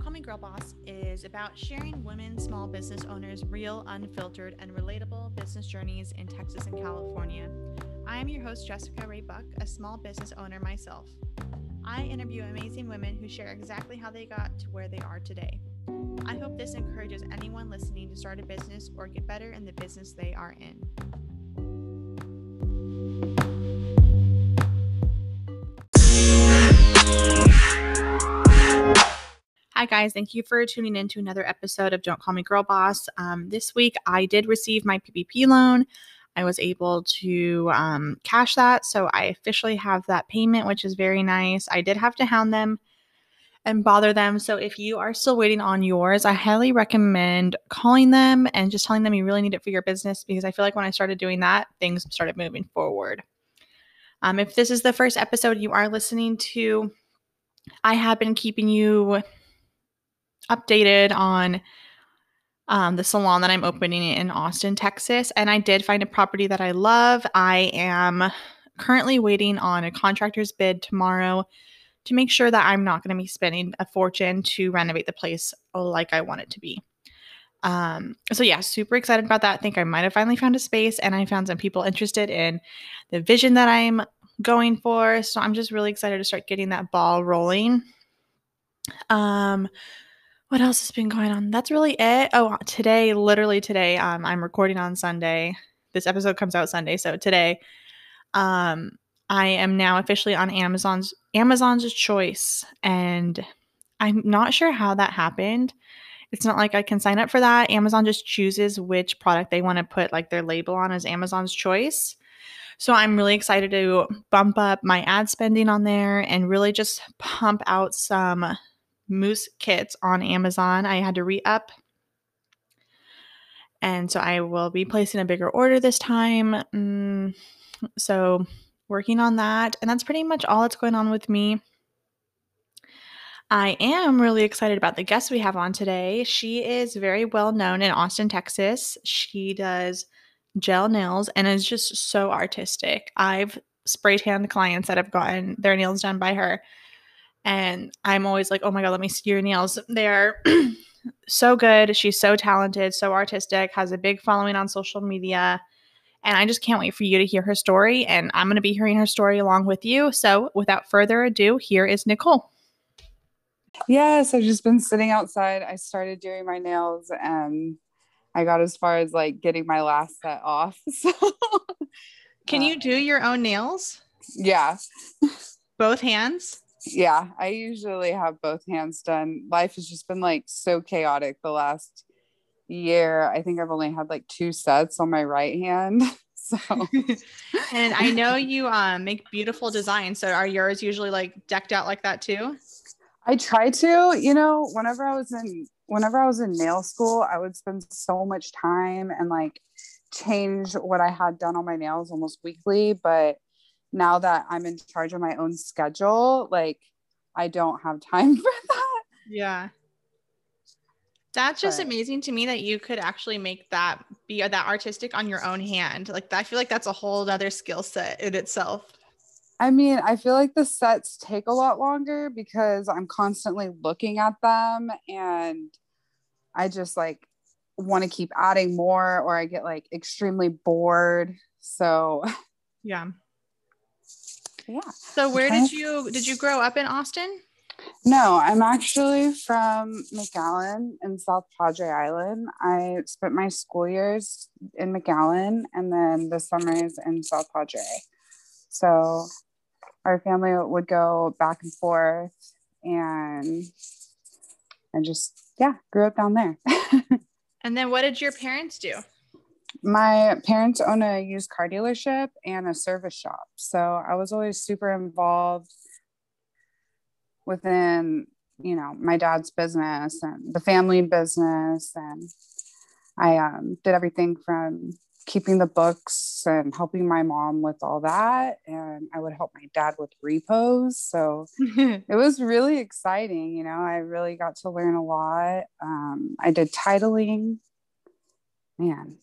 Call Me Girl Boss is about sharing women small business owners' real, unfiltered, and relatable business journeys in Texas and California. I am your host, Jessica Ray Buck, a small business owner myself. I interview amazing women who share exactly how they got to where they are today. I hope this encourages anyone listening to start a business or get better in the business they are in. Hi, guys. Thank you for tuning in to another episode of Don't Call Me Girl Boss. Um, this week, I did receive my PPP loan. I was able to um, cash that. So I officially have that payment, which is very nice. I did have to hound them and bother them. So if you are still waiting on yours, I highly recommend calling them and just telling them you really need it for your business because I feel like when I started doing that, things started moving forward. Um, if this is the first episode you are listening to, I have been keeping you updated on um, the salon that I'm opening in Austin, Texas. And I did find a property that I love. I am currently waiting on a contractor's bid tomorrow to make sure that I'm not going to be spending a fortune to renovate the place like I want it to be. Um, so yeah, super excited about that. I think I might have finally found a space and I found some people interested in the vision that I'm going for. So I'm just really excited to start getting that ball rolling. Um, what else has been going on? That's really it. Oh, today, literally today, um, I'm recording on Sunday. This episode comes out Sunday, so today, um, I am now officially on Amazon's Amazon's Choice, and I'm not sure how that happened. It's not like I can sign up for that. Amazon just chooses which product they want to put like their label on as Amazon's Choice. So I'm really excited to bump up my ad spending on there and really just pump out some mousse kits on Amazon. I had to re up. And so I will be placing a bigger order this time. Mm, so working on that. And that's pretty much all that's going on with me. I am really excited about the guest we have on today. She is very well known in Austin, Texas. She does gel nails and is just so artistic. I've spray tanned clients that have gotten their nails done by her and I'm always like, oh my God, let me see your nails. They're so good. She's so talented, so artistic, has a big following on social media. And I just can't wait for you to hear her story. And I'm going to be hearing her story along with you. So without further ado, here is Nicole. Yes, I've just been sitting outside. I started doing my nails and I got as far as like getting my last set off. So, can you uh, do your own nails? Yeah. Both hands? Yeah, I usually have both hands done. Life has just been like so chaotic the last year. I think I've only had like two sets on my right hand. So and I know you um make beautiful designs. So are yours usually like decked out like that too? I try to, you know, whenever I was in whenever I was in nail school, I would spend so much time and like change what I had done on my nails almost weekly, but now that I'm in charge of my own schedule, like I don't have time for that. Yeah. That's just but, amazing to me that you could actually make that be that artistic on your own hand. Like I feel like that's a whole other skill set in itself. I mean, I feel like the sets take a lot longer because I'm constantly looking at them and I just like want to keep adding more or I get like extremely bored. So yeah yeah. So where okay. did you did you grow up in Austin? No, I'm actually from McAllen in South Padre Island. I spent my school years in McAllen and then the summers in South Padre. So our family would go back and forth and I just yeah, grew up down there. and then what did your parents do? My parents own a used car dealership and a service shop. So I was always super involved within, you know, my dad's business and the family business. And I um, did everything from keeping the books and helping my mom with all that. And I would help my dad with repos. So it was really exciting. You know, I really got to learn a lot. Um, I did titling. Man,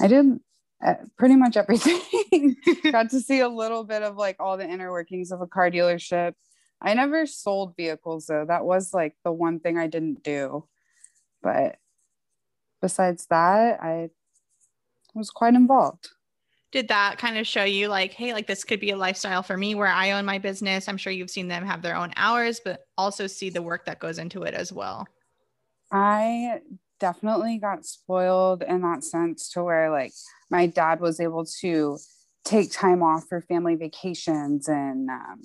I did uh, pretty much everything. Got to see a little bit of like all the inner workings of a car dealership. I never sold vehicles though. That was like the one thing I didn't do. But besides that, I was quite involved. Did that kind of show you like, hey, like this could be a lifestyle for me where I own my business? I'm sure you've seen them have their own hours, but also see the work that goes into it as well. I definitely got spoiled in that sense to where like my dad was able to take time off for family vacations and um,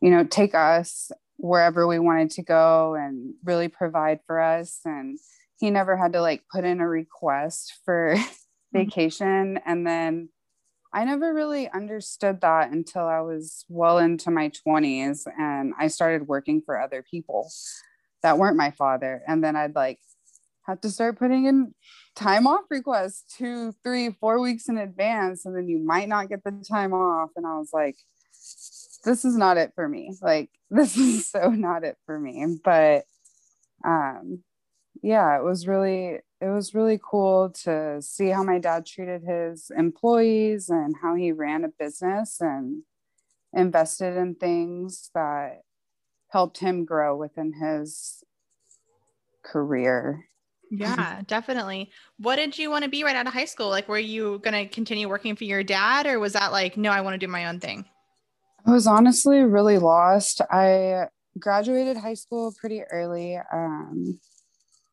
you know take us wherever we wanted to go and really provide for us and he never had to like put in a request for mm-hmm. vacation and then I never really understood that until I was well into my 20s and I started working for other people that weren't my father. And then I'd like have to start putting in time off requests two, three, four weeks in advance, and then you might not get the time off. And I was like, this is not it for me. Like, this is so not it for me. But um, yeah, it was really, it was really cool to see how my dad treated his employees and how he ran a business and invested in things that helped him grow within his career yeah, definitely. What did you want to be right out of high school? Like, were you going to continue working for your dad, or was that like, no, I want to do my own thing? I was honestly really lost. I graduated high school pretty early, um,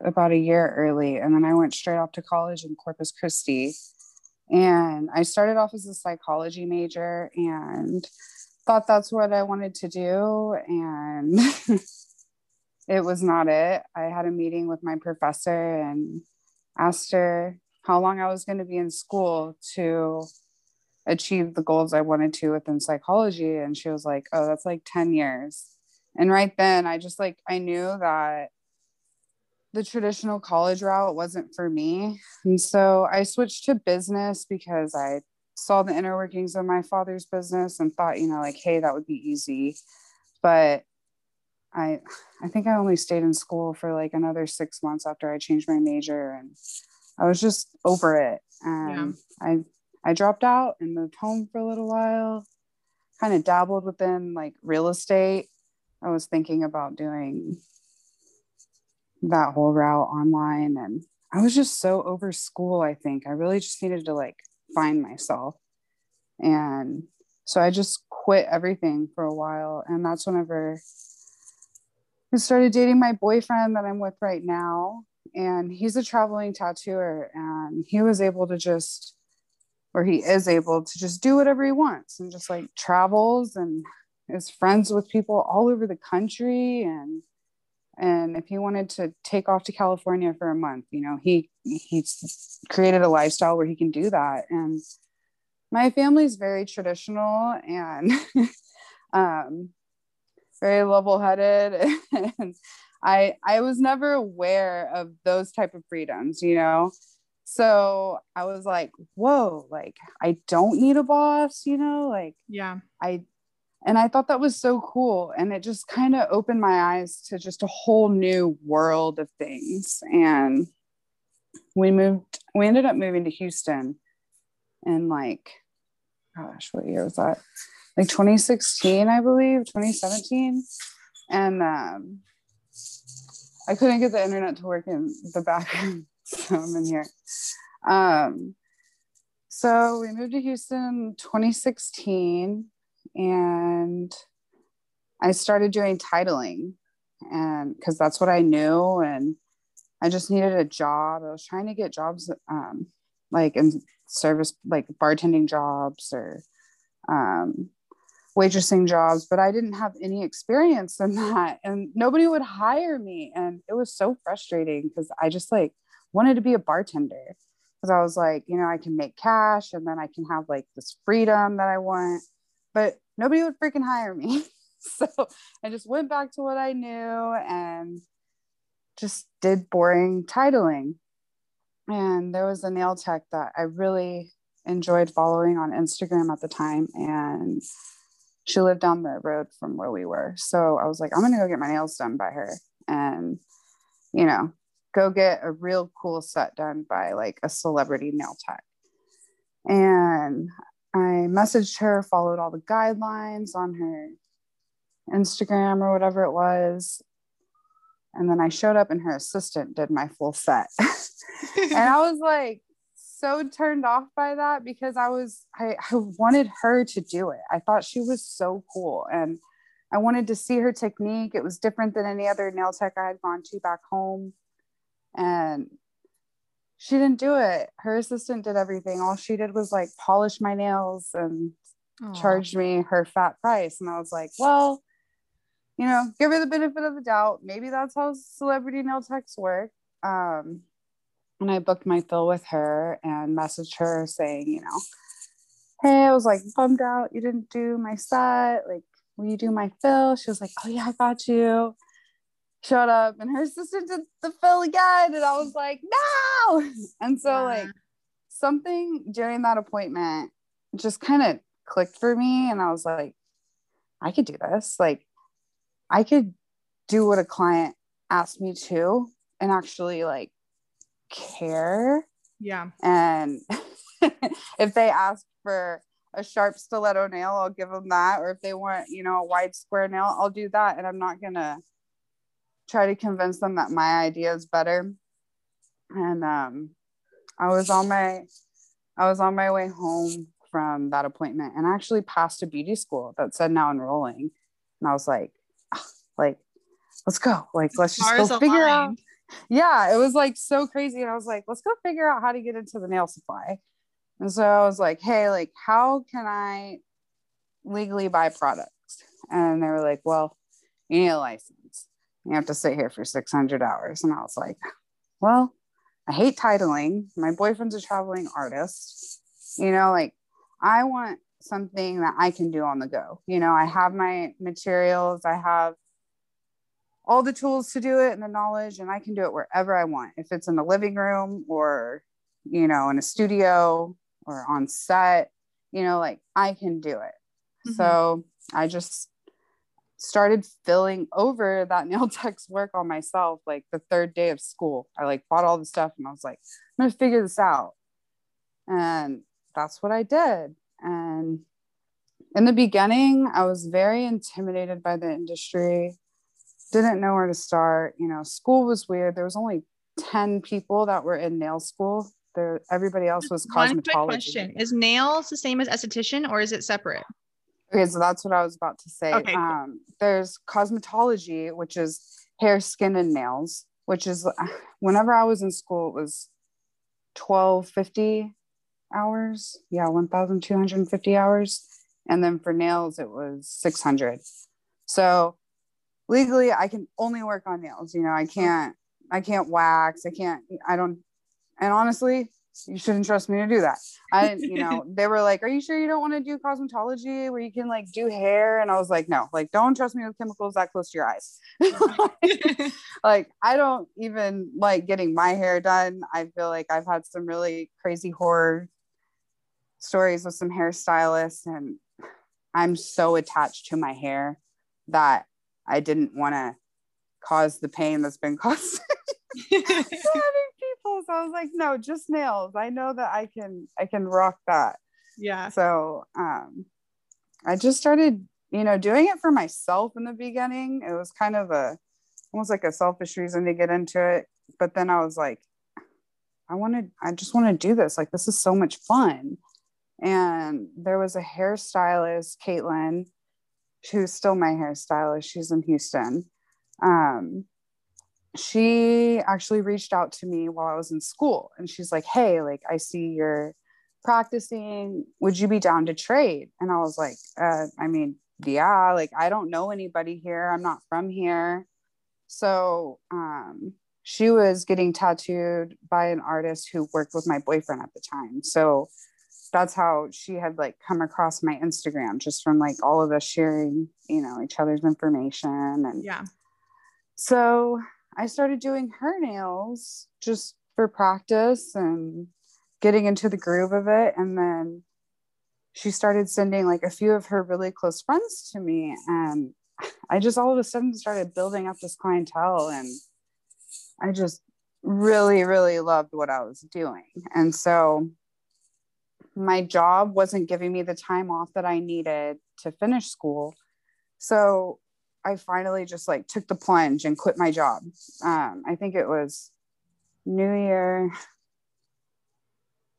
about a year early, and then I went straight off to college in Corpus Christi. And I started off as a psychology major and thought that's what I wanted to do. And it was not it. I had a meeting with my professor and asked her how long I was going to be in school to achieve the goals I wanted to within psychology. And she was like, Oh, that's like 10 years. And right then, I just like, I knew that the traditional college route wasn't for me. And so I switched to business because I saw the inner workings of my father's business and thought, you know, like, hey, that would be easy. But I I think I only stayed in school for like another six months after I changed my major and I was just over it. And yeah. I I dropped out and moved home for a little while, kind of dabbled within like real estate. I was thinking about doing that whole route online and I was just so over school, I think. I really just needed to like find myself. And so I just quit everything for a while. And that's whenever I started dating my boyfriend that I'm with right now. And he's a traveling tattooer. And he was able to just, or he is able to just do whatever he wants and just like travels and is friends with people all over the country. And and if he wanted to take off to California for a month, you know, he he's created a lifestyle where he can do that. And my family's very traditional and um very level-headed and i i was never aware of those type of freedoms you know? So i was like whoa like i don't need a boss you know? Like yeah. I and i thought that was so cool and it just kind of opened my eyes to just a whole new world of things and we moved we ended up moving to houston and like gosh what year was that like 2016, I believe, 2017. And um, I couldn't get the internet to work in the background, so I'm in here. Um, so we moved to Houston 2016 and I started doing titling and because that's what I knew and I just needed a job. I was trying to get jobs um, like in service like bartending jobs or um, waitressing jobs, but I didn't have any experience in that. And nobody would hire me. And it was so frustrating because I just like wanted to be a bartender because I was like, you know, I can make cash and then I can have like this freedom that I want. But nobody would freaking hire me. so I just went back to what I knew and just did boring titling. And there was a nail tech that I really enjoyed following on Instagram at the time. And she lived down the road from where we were. So I was like, I'm going to go get my nails done by her and, you know, go get a real cool set done by like a celebrity nail tech. And I messaged her, followed all the guidelines on her Instagram or whatever it was. And then I showed up and her assistant did my full set. and I was like so turned off by that because I was I, I wanted her to do it. I thought she was so cool and I wanted to see her technique. It was different than any other nail tech I had gone to back home. And she didn't do it. Her assistant did everything. All she did was like polish my nails and Aww. charged me her fat price. And I was like, well, you know, give her the benefit of the doubt. Maybe that's how celebrity nail techs work. Um, and I booked my fill with her and messaged her saying, you know, hey, I was like bummed out you didn't do my set. Like, will you do my fill? She was like, oh yeah, I got you. Showed up. And her assistant did the fill again. And I was like, no. And so yeah. like something during that appointment just kind of clicked for me. And I was like, I could do this. Like I could do what a client asked me to and actually like care. Yeah. And if they ask for a sharp stiletto nail, I'll give them that. Or if they want, you know, a wide square nail, I'll do that. And I'm not going to try to convince them that my idea is better. And um, I was on my, I was on my way home from that appointment and I actually passed a beauty school that said now enrolling. And I was like, like, let's go. Like, let's just go figure out yeah, it was like so crazy. And I was like, let's go figure out how to get into the nail supply. And so I was like, hey, like, how can I legally buy products? And they were like, well, you need a license. You have to sit here for 600 hours. And I was like, well, I hate titling. My boyfriend's a traveling artist. You know, like, I want something that I can do on the go. You know, I have my materials, I have all the tools to do it and the knowledge and i can do it wherever i want. If it's in the living room or you know in a studio or on set you know like i can do it. Mm-hmm. so i just started filling over that nail tech's work on myself like the third day of school. I like bought all the stuff and i was like i'm gonna figure this out. And that's what i did. And in the beginning i was very intimidated by the industry didn't know where to start. You know, school was weird. There was only 10 people that were in nail school. There, everybody else was cosmetology. One quick question: Is nails the same as esthetician, or is it separate? Okay, so that's what I was about to say. Okay, cool. um, there's cosmetology, which is hair, skin, and nails. Which is whenever I was in school, it was 1250 hours. Yeah, 1,250 hours. And then for nails, it was 600. So legally I can only work on nails. You know, I can't I can't wax. I can't I don't and honestly, you shouldn't trust me to do that. I you know, they were like, Are you sure you don't want to do cosmetology where you can like do hair? And I was like, No, like don't trust me with chemicals that close to your eyes. like, like I don't even like getting my hair done. I feel like I've had some really crazy horror stories with some hairstylists and I'm so attached to my hair that I didn't want to cause the pain that's been caused to other people. So I was like, no, just nails. I know that I can I can rock that. Yeah. So um I just started, you know, doing it for myself in the beginning. It was kind of a almost like a selfish reason to get into it. But then I was like, I wanted, I just want to do this. Like, this is so much fun. And there was a hairstylist, Caitlin, who's still my hairstylist. She's in Houston. Um, she actually reached out to me while I was in school and she's like, Hey, like, I see you're practicing. Would you be down to trade? And I was like, uh, I mean, yeah, like, I don't know anybody here. I'm not from here. So, um, she was getting tattooed by an artist who worked with my boyfriend at the time. So that's how she had like come across my Instagram just from like all of us sharing, you know, each other's information. And yeah. So I started doing her nails just for practice and getting into the groove of it. And then she started sending like a few of her really close friends to me. And I just all of a sudden started building up this clientele. And I just really, really loved what I was doing. And so my job wasn't giving me the time off that I needed to finish school. So I finally just like took the plunge and quit my job. Um, I think it was New Year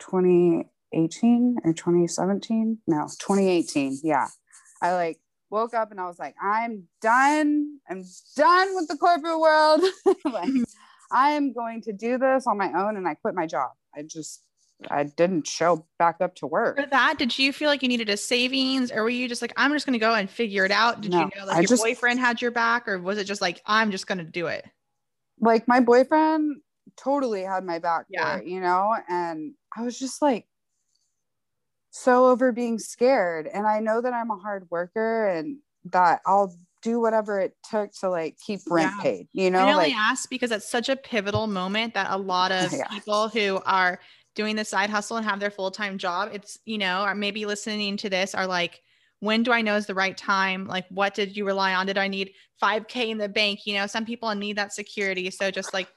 2018 or 2017. No, 2018. Yeah. I like woke up and I was like, I'm done. I'm done with the corporate world. like, I am going to do this on my own. And I quit my job. I just, I didn't show back up to work. For that, did you feel like you needed a savings or were you just like, I'm just going to go and figure it out? Did No, you know like I your just- boyfriend had your back or was it just like, I'm just going to do it? Like my boyfriend totally had my back Yeah. it, you know? And I was just like, so over being scared. And I know that I'm a hard worker and that I'll do whatever it took to like keep rent Yeah. paid, you know? I only like, ask because it's such a pivotal moment that a lot of Yeah. people who are doing the side hustle and have their full time job, it's, you know, or maybe listening to this are like, when do I know is the right time? Like, what did you rely on? Did I need 5K in the bank? You know, some people need that security. So just like,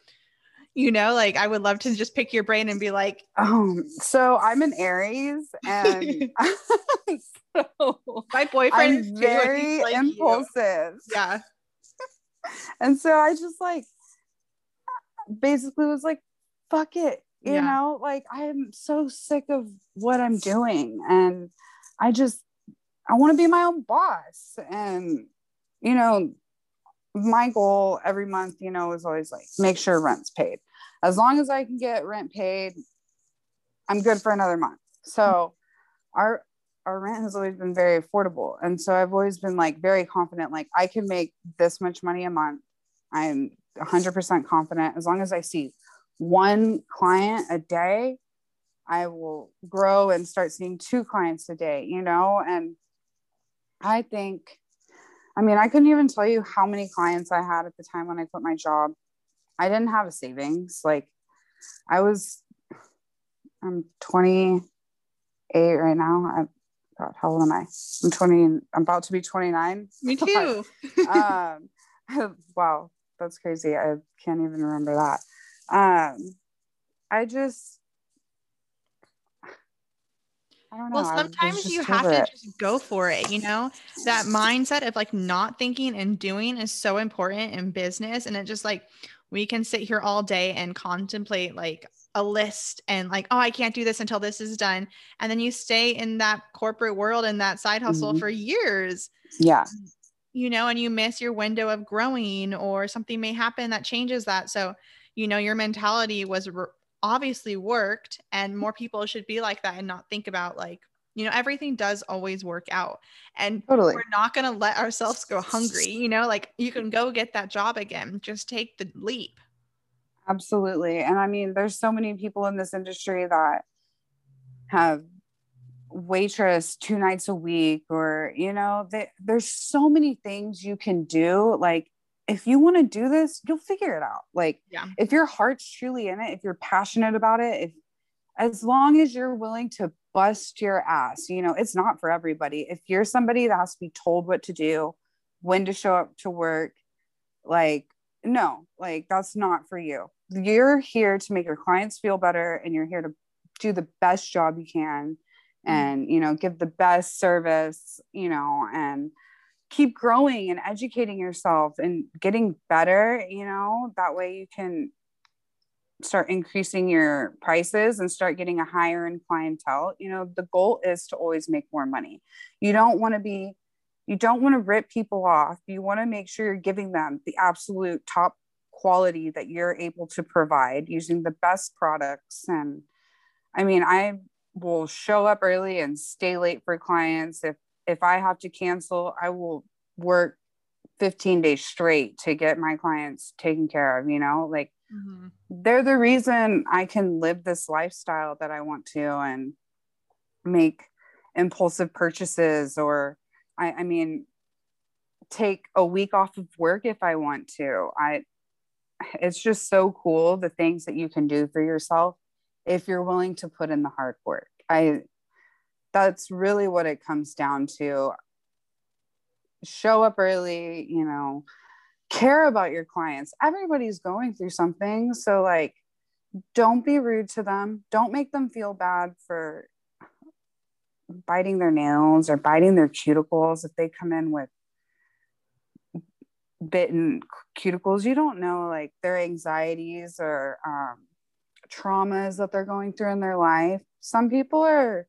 you know, like I would love to just pick your brain and be like, Um, so I'm an Aries and so my boyfriend is I'm and very like you. impulsive. Yeah. And so I just like basically was like, fuck it. You Yeah. know, like I'm so sick of what I'm doing. And I just I want to be my own boss. And, you know, my goal every month, you know, is always like make sure rent's paid. As long as I can get rent paid, I'm good for another month. So our our rent has always been very affordable. And so I've always been like very confident, like I can make this much money a month. I'm 100% confident. As long as I see one client a day, I will grow and start seeing two clients a day, you know? And I think, I mean, I couldn't even tell you how many clients I had at the time when I quit my job. I didn't have a savings. Like I was, I'm 28 right now. I, God, how old am I? I'm 20, I'm about to be 29. Me too. um, wow, that's crazy. I can't even remember that. Um, I just, I don't know. Well, sometimes you have to it. just go for it. You know, that mindset of like not thinking and doing is so important in business. And it just like we can sit here all day and contemplate like a list and like, oh, I can't do this until this is done. And then you stay in that corporate world and that side hustle Mhm. for years, Yeah, you know, and you miss your window of growing or something may happen that changes that. So, you know, your mentality was r obviously worked and more people should be like that and not think about like, you know, everything does always work out. And totally. we're not going to let ourselves go hungry, you know, like you can go get that job again. Just take the leap. Absolutely. And I mean, there's so many people in this industry that have waitress two nights a week or you know they, there's so many things you can do like if you want to do this you'll figure it out. Like Yeah. if your heart's truly in it if you're passionate about it if as long as you're willing to bust your ass you know it's not for everybody. If you're somebody that has to be told what to do when to show up to work like no like that's not for you. You're here to make your clients feel better and you're here to do the best job you can mm. and you know give the best service you know and keep growing and educating yourself and getting better you know that way you can start increasing your prices and start getting a higher end clientele. You know the goal is to always make more money. You don't want to be you don't want to rip people off. You want to make sure you're giving them the absolute top quality that you're able to provide using the best products. And i mean i will show up early and stay late for clients if if i have to cancel i will work 15 days straight to get my clients taken care of you know like Mhm. they're the reason I can live this lifestyle that I want to and make impulsive purchases or I, I mean take a week off of work if I want to. I it's just so cool the things that you can do for yourself if you're willing to put in the hard work. I that's really what it comes down to. Show up early, you know, care about your clients. Everybody's going through something. So, like, don't be rude to them. Don't make them feel bad for biting their nails or biting their cuticles if they come in with bitten cuticles you don't know like their anxieties or um, traumas that they're going through in their life some people are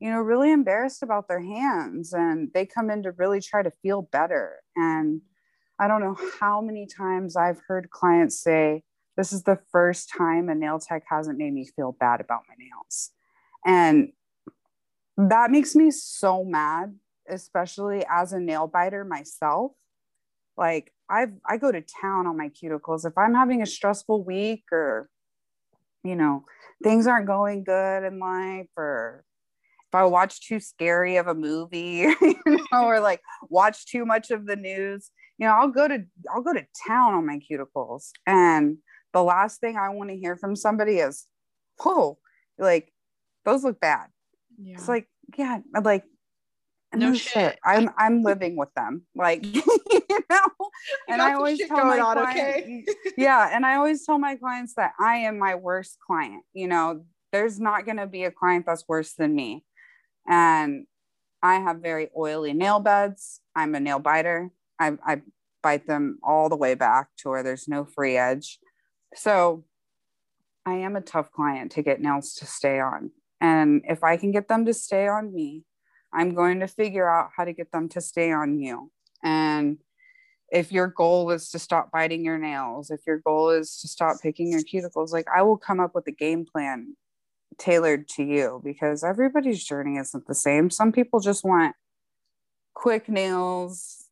you know really embarrassed about their hands and they come in to really try to feel better. And i don't know how many times i've heard clients say this is the first time a nail tech hasn't made me feel bad about my nails. And that makes me so mad especially as a nail biter myself. Like i've i go to town on my cuticles. If i'm having a stressful week or you know things aren't going good in life or i watch too scary of a movie you know or like watch too much of the news you know i'll go to i'll go to town on my cuticles and the last thing i want to hear from somebody is whoa like those look bad yeah. it's like yeah I'm like no, shit. shit. I'm I'm living with them, like you know. and I always tell my on, clients, okay? yeah, and I always tell my clients that I am my worst client. You know, there's not going to be a client that's worse than me, and I have very oily nail beds. I'm a nail biter. I, I bite them all the way back to where there's no free edge. So I am a tough client to get nails to stay on. And if I can get them to stay on me, I'm going to figure out how to get them to stay on you. And if your goal is to stop biting your nails, if your goal is to stop picking your cuticles, like I will come up with a game plan tailored to you because everybody's journey isn't the same. Some people just want quick nails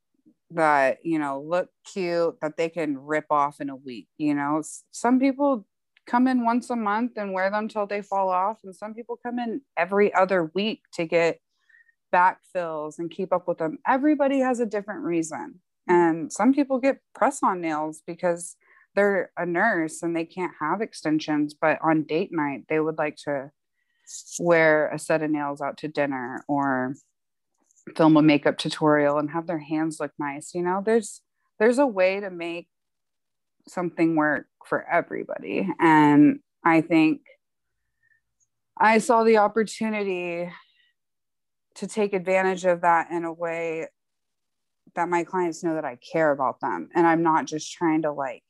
that, you know, look cute that they can rip off in a week. You know, some people come in once a month and wear them till they fall off, and some people come in every other week to get backfills and keep up with them. Everybody has a different reason. And some people get press on nails because they're a nurse and they can't have extensions, but on date night, they would like to wear a set of nails out to dinner or film a makeup tutorial and have their hands look nice. You know, there's there's a way to make something work for everybody. And I think I saw the opportunity to take advantage of that in a way that my clients know that I care about them and I'm not just trying to like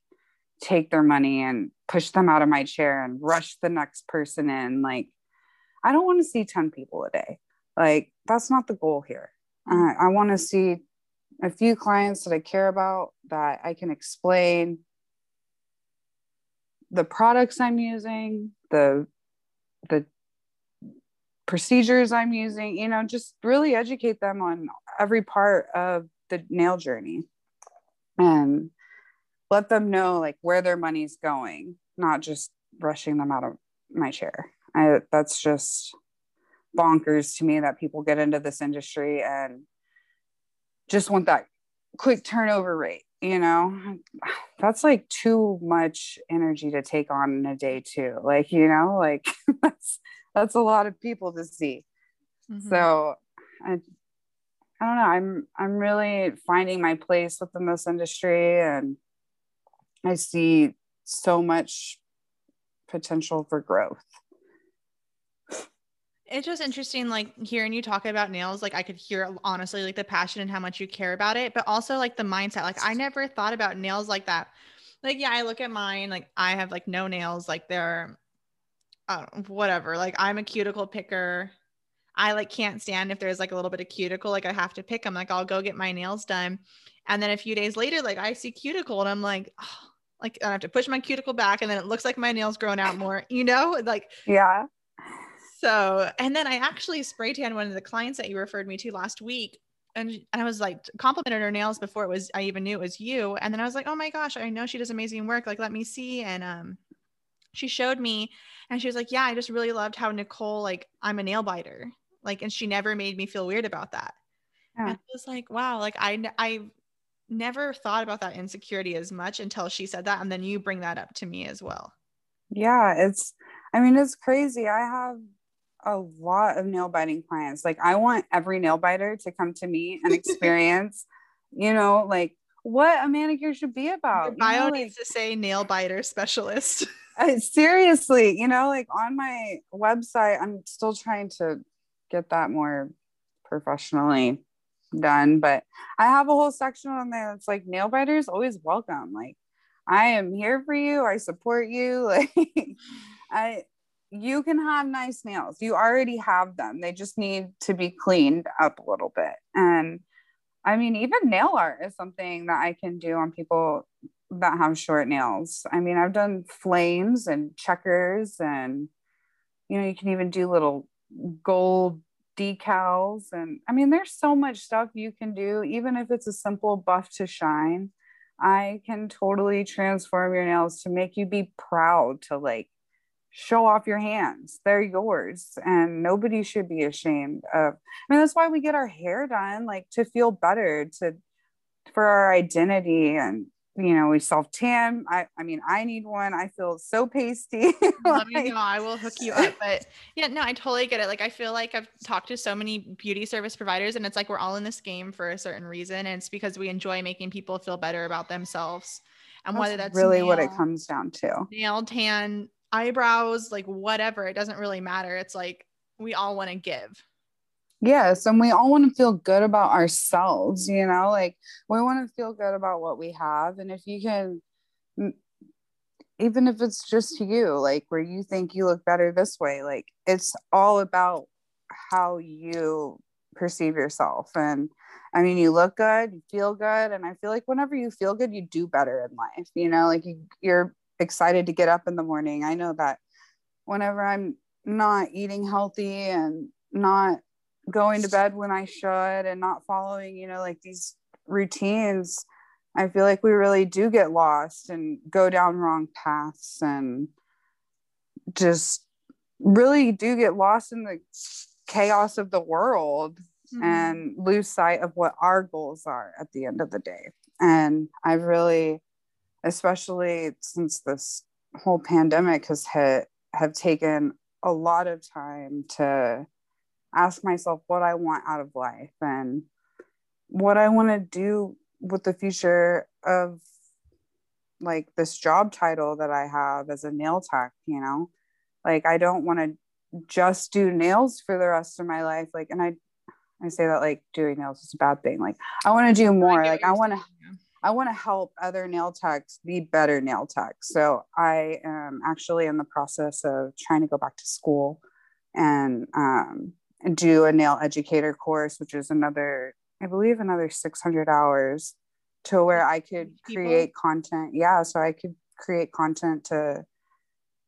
take their money and push them out of my chair and rush the next person in like I don't want to see 10 people a day. Like that's not the goal here. Uh, I want to see a few clients that I care about that I can explain the products I'm using, the the procedures I'm using, you know, just really educate them on every part of the nail journey and let them know like where their money's going, not just rushing them out of my chair. I, that's just bonkers to me that people get into this industry and just want that quick turnover rate you know that's like too much energy to take on in a day too like you know like that's that's a lot of people to see. Mm-hmm. So I I don't know. I'm I'm really finding my place within this industry and I see so much potential for growth. It's just interesting, like hearing you talk about nails. Like I could hear honestly, like the passion and how much you care about it, but also like the mindset. Like I never thought about nails like that. Like yeah, I look at mine. Like I have like no nails. Like they're uh, whatever. Like I'm a cuticle picker. I like can't stand if there's like a little bit of cuticle, like I have to pick them. Like I'll go get my nails done. And then a few days later, like I see cuticle and I'm like, oh, like I have to push my cuticle back and then it looks like my nails grown out more, you know, like, yeah. So, and then I actually spray tan one of the clients that you referred me to last week. And, and I was like complimented her nails before it was I even knew it was you. And then I was like, oh my gosh, I know she does amazing work. Like, let me see. And um she showed me and she was like, Yeah, I just really loved how Nicole, like, I'm a nail biter. Like, and she never made me feel weird about that. Yeah. And I was like, wow, like I I never thought about that insecurity as much until she said that. And then you bring that up to me as well. Yeah, it's I mean, it's crazy. I have a lot of nail biting clients. Like I want every nail biter to come to me and experience, you know, like what a manicure should be about. Your bio you know, needs to say nail biter specialist. I, uh, seriously, you know, like on my website, I'm still trying to get that more professionally done. But I have a whole section on there that's like nail biters always welcome. Like I am here for you. I support you. Like I you can have nice nails. You already have them. They just need to be cleaned up a little bit. And I mean, even nail art is something that I can do on people that have short nails. I mean, I've done flames and checkers, and you know, you can even do little gold decals. And I mean, there's so much stuff you can do, even if it's a simple buff to shine. I can totally transform your nails to make you be proud to like show off your hands. They're yours. And nobody should be ashamed of. I mean, that's why we get our hair done, like to feel better, to for our identity and you know, we self tan. I, I mean, I need one. I feel so pasty. Let me know. I will hook you up. But yeah, no, I totally get it. Like, I feel like I've talked to so many beauty service providers, and it's like we're all in this game for a certain reason. And it's because we enjoy making people feel better about themselves. And that's whether that's really nail, what it comes down to nail, tan, eyebrows, like whatever, it doesn't really matter. It's like we all want to give. Yes. And we all want to feel good about ourselves, you know, like we want to feel good about what we have. And if you can, even if it's just you, like where you think you look better this way, like it's all about how you perceive yourself. And I mean, you look good, you feel good. And I feel like whenever you feel good, you do better in life, you know, like you, you're excited to get up in the morning. I know that whenever I'm not eating healthy and not going to bed when I should and not following, you know, like these routines, I feel like we really do get lost and go down wrong paths and just really do get lost in the chaos of the world mm-hmm. and lose sight of what our goals are at the end of the day. And I've really, especially since this whole pandemic has hit, have taken a lot of time to ask myself what I want out of life and what I want to do with the future of like this job title that I have as a nail tech, you know? Like I don't want to just do nails for the rest of my life. Like, and I, I say that like doing nails is a bad thing. Like I want to do more. I like I want to, I want to help other nail techs be better nail techs. So I am actually in the process of trying to go back to school and um, do a nail educator course, which is another, I believe, another 600 hours to where I could create People. content. Yeah. So I could create content to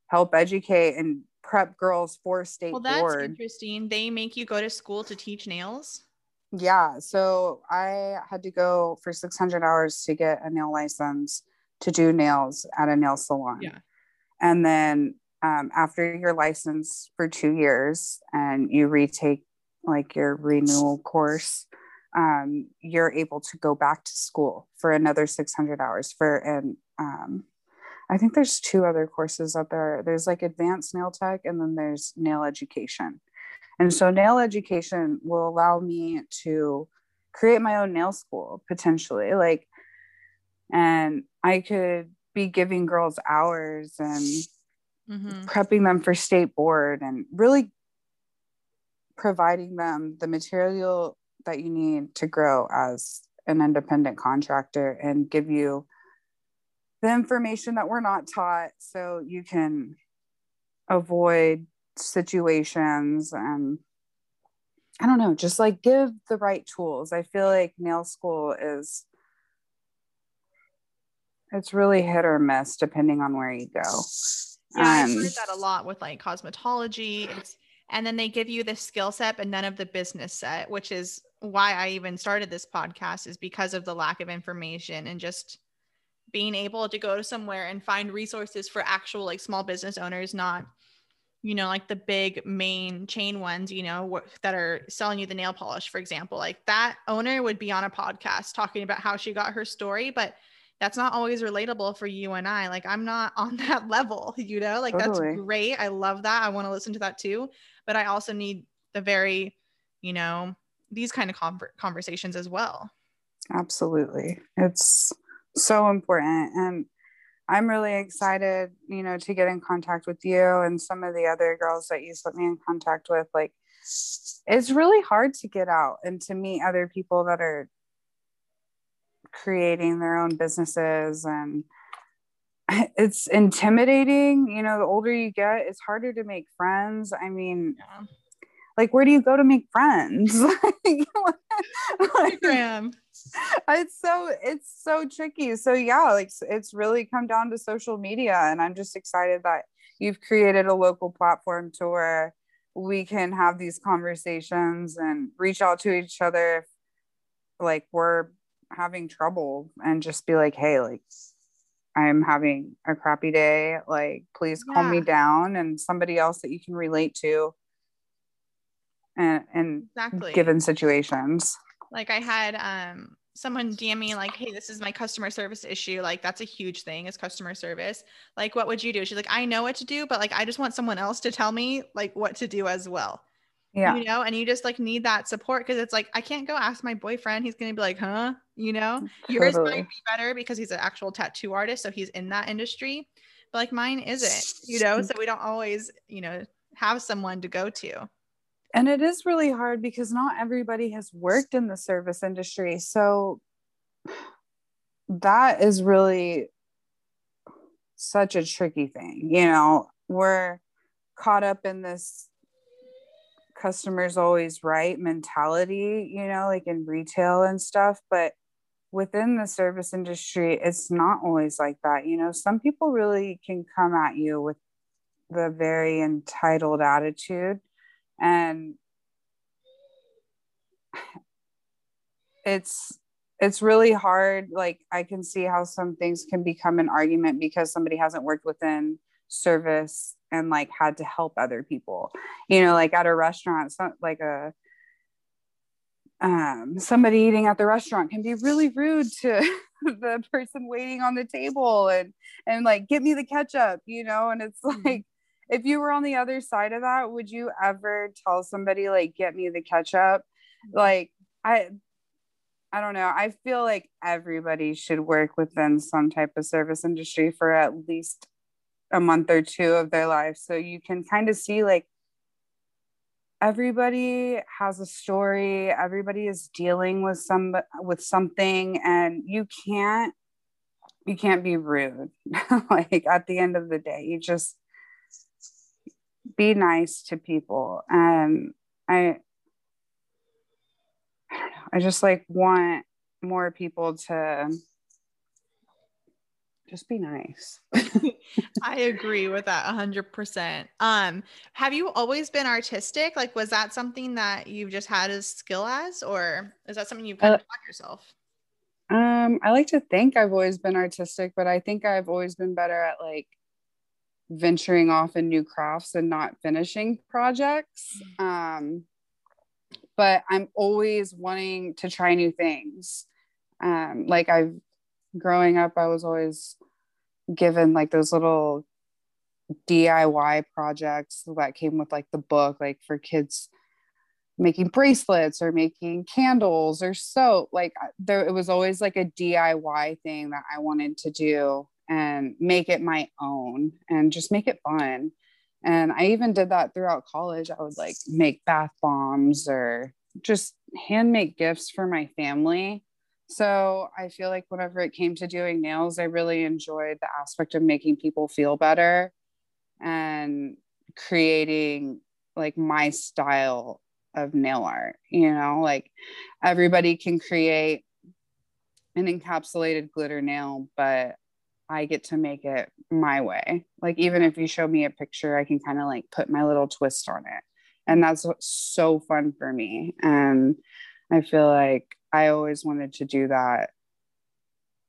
help educate and prep girls for state well, that's board. interesting. They make you go to school to teach nails. Yeah. So I had to go for 600 hours to get a nail license to do nails at a nail salon. Yeah. And then um, after your license for two years and you retake like your renewal course, um, you're able to go back to school for another 600 hours for and um, I think there's two other courses out there. There's like advanced nail tech and then there's nail education. And so nail education will allow me to create my own nail school potentially like and I could be giving girls hours and mm-hmm. prepping them for state board and really providing them the material that you need to grow as an independent contractor and give you the information that we're not taught so you can avoid situations and I don't know, just like give the right tools. I feel like nail school is it's really hit or miss depending on where you go. Yeah, um, I've heard that a lot with like cosmetology. It's and then they give you the skill set but none of the business set, which is why I even started this podcast is because of the lack of information and just being able to go to somewhere and find resources for actual like small business owners, not you know like the big main chain ones you know that are selling you the nail polish for example like that owner would be on a podcast talking about how she got her story but that's not always relatable for you and I. Like I'm not on that level, you know, like totally. that's great. I love that. I want to listen to that too. But I also need the very, you know, these kind of conversations as well. Absolutely. It's so important. And I'm really excited, you know, to get in contact with you and some of the other girls that you put me in contact with. Like, it's really hard to get out and to meet other people that are creating their own businesses and it's intimidating you know the older you get it's harder to make friends i mean yeah. like where do you go to make friends Instagram. it's so it's so tricky so yeah like it's really come down to social media and i'm just excited that you've created a local platform to where we can have these conversations and reach out to each other if like we're having trouble and just be like hey like i'm having a crappy day like please yeah. calm me down and somebody else that you can relate to and and exactly. given situations like i had um someone DM me like, hey, this is my customer service issue. Like that's a huge thing is customer service. Like, what would you do? She's like, I know what to do, but like I just want someone else to tell me like what to do as well. Yeah. You know, and you just like need that support because it's like I can't go ask my boyfriend. He's gonna be like, huh? You know, totally. yours might be better because he's an actual tattoo artist, so he's in that industry. But like mine isn't, you know, so we don't always, you know, have someone to go to and it is really hard because not everybody has worked in the service industry so that is really such a tricky thing you know we're caught up in this customers always right mentality you know like in retail and stuff but within the service industry it's not always like that you know? Some people really can come at you with the very entitled attitude and it's it's really hard like i can see how some things can become an argument because somebody hasn't worked within service and like had to help other people you know like at a restaurant so, like a um, somebody eating at the restaurant can be really rude to the person waiting on the table and and like get me the ketchup you know and it's mm-hmm. like if you were on the other side of that, would you ever tell somebody like get me the ketchup? Like I I don't know. I feel like everybody should work within some type of service industry for at least a month or two of their life so you can kind of see like everybody has a story. Everybody is dealing with some with something and you can't you can't be rude. Like at the end of the day you just be nice to people. And i i just like want more people to just be nice. I agree with that 100% um have you always been artistic? Like was that something that you've just had a skill as or is that something you've kind uh, of taught yourself? um i like to think i've always been artistic but i think i've always been better at like venturing off in new crafts and not finishing projects. Um, but I'm always wanting to try new things. Um, like I've growing up, I was always given like those little DIY projects that came with like the book, like for kids making bracelets or making candles or soap. Like there, it was always like a DIY thing that I wanted to do and make it my own and just make it fun. And I even did that throughout college. I would like make bath bombs or just hand make gifts for my family. So I feel like whenever it came to doing nails, I really enjoyed the aspect of making people feel better and creating like my style of nail art. You know, like everybody can create an encapsulated glitter nail, but I get to make it my way. Like even if you show me a picture, I can kind of like put my little twist on it. And that's so fun for me. And I feel like I always wanted to do that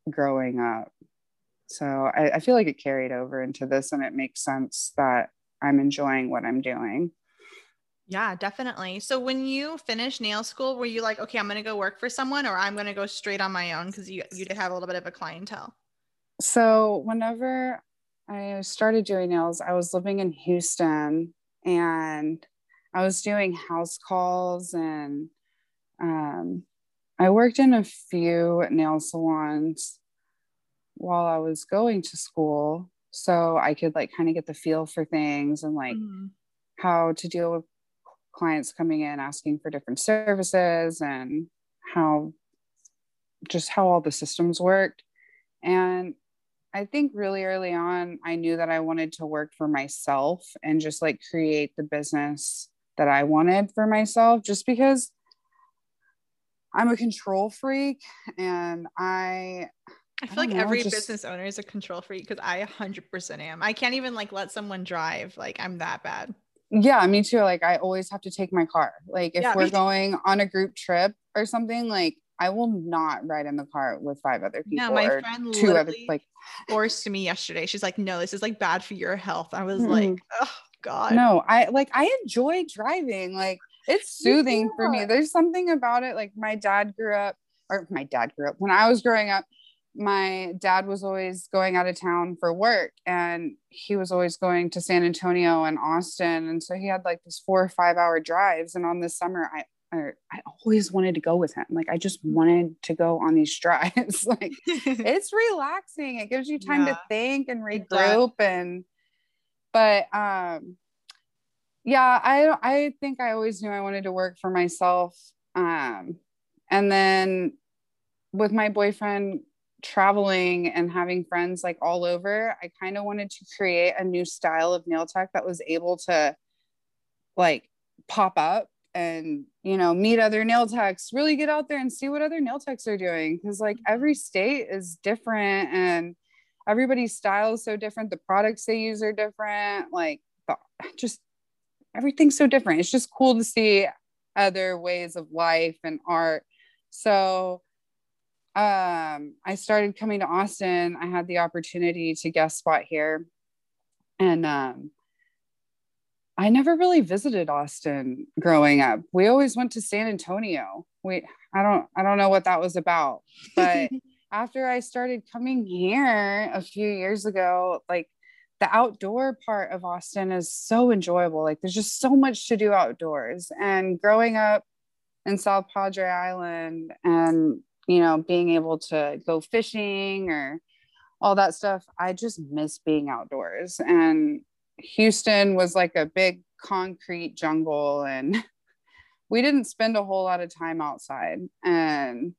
growing up. So I, I feel like it carried over into this and it makes sense that I'm enjoying what I'm doing. Yeah, definitely. So when you finished nail school, were you like, okay, I'm going to go work for someone or I'm going to go straight on my own because you, you did have a little bit of a clientele? So whenever I started doing nails, I was living in Houston and I was doing house calls and um, I worked in a few nail salons while I was going to school. So I could like kind of get the feel for things and like mm-hmm. how to deal with clients coming in asking for different services and how just how all the systems worked. And I think really early on, I knew that I wanted to work for myself and just like create the business that I wanted for myself, just because I'm a control freak and I. I feel I like know, every just, business owner is a control freak because I 100% am. I can't even like let someone drive. Like I'm that bad. Yeah, me too. Like I always have to take my car. Like if yeah, we're going on a group trip or something, like I will not ride in the car with five other people. No, my friend two other like forced me yesterday. She's like, "No, this is like bad for your health." I was mm-hmm. like, "Oh God." No, I like I enjoy driving. Like it's soothing yeah. for me. There's something about it. Like my dad grew up, or my dad grew up when I was growing up. My dad was always going out of town for work, and he was always going to San Antonio and Austin, and so he had like these four or five hour drives. And on this summer, I I always wanted to go with him. Like I just wanted to go on these drives. like it's relaxing. It gives you time yeah, to think and regroup and but um yeah, I I think I always knew I wanted to work for myself. Um and then with my boyfriend traveling and having friends like all over, I kind of wanted to create a new style of nail tech that was able to like pop up and you know meet other nail techs really get out there and see what other nail techs are doing because like every state is different and everybody's style is so different the products they use are different like just everything's so different it's just cool to see other ways of life and art so um i started coming to austin i had the opportunity to guest spot here and um I never really visited Austin growing up. We always went to San Antonio. We I don't I don't know what that was about. But after I started coming here a few years ago, like the outdoor part of Austin is so enjoyable. Like there's just so much to do outdoors. And growing up in South Padre Island and you know being able to go fishing or all that stuff, I just miss being outdoors. And Houston was like a big concrete jungle and we didn't spend a whole lot of time outside. And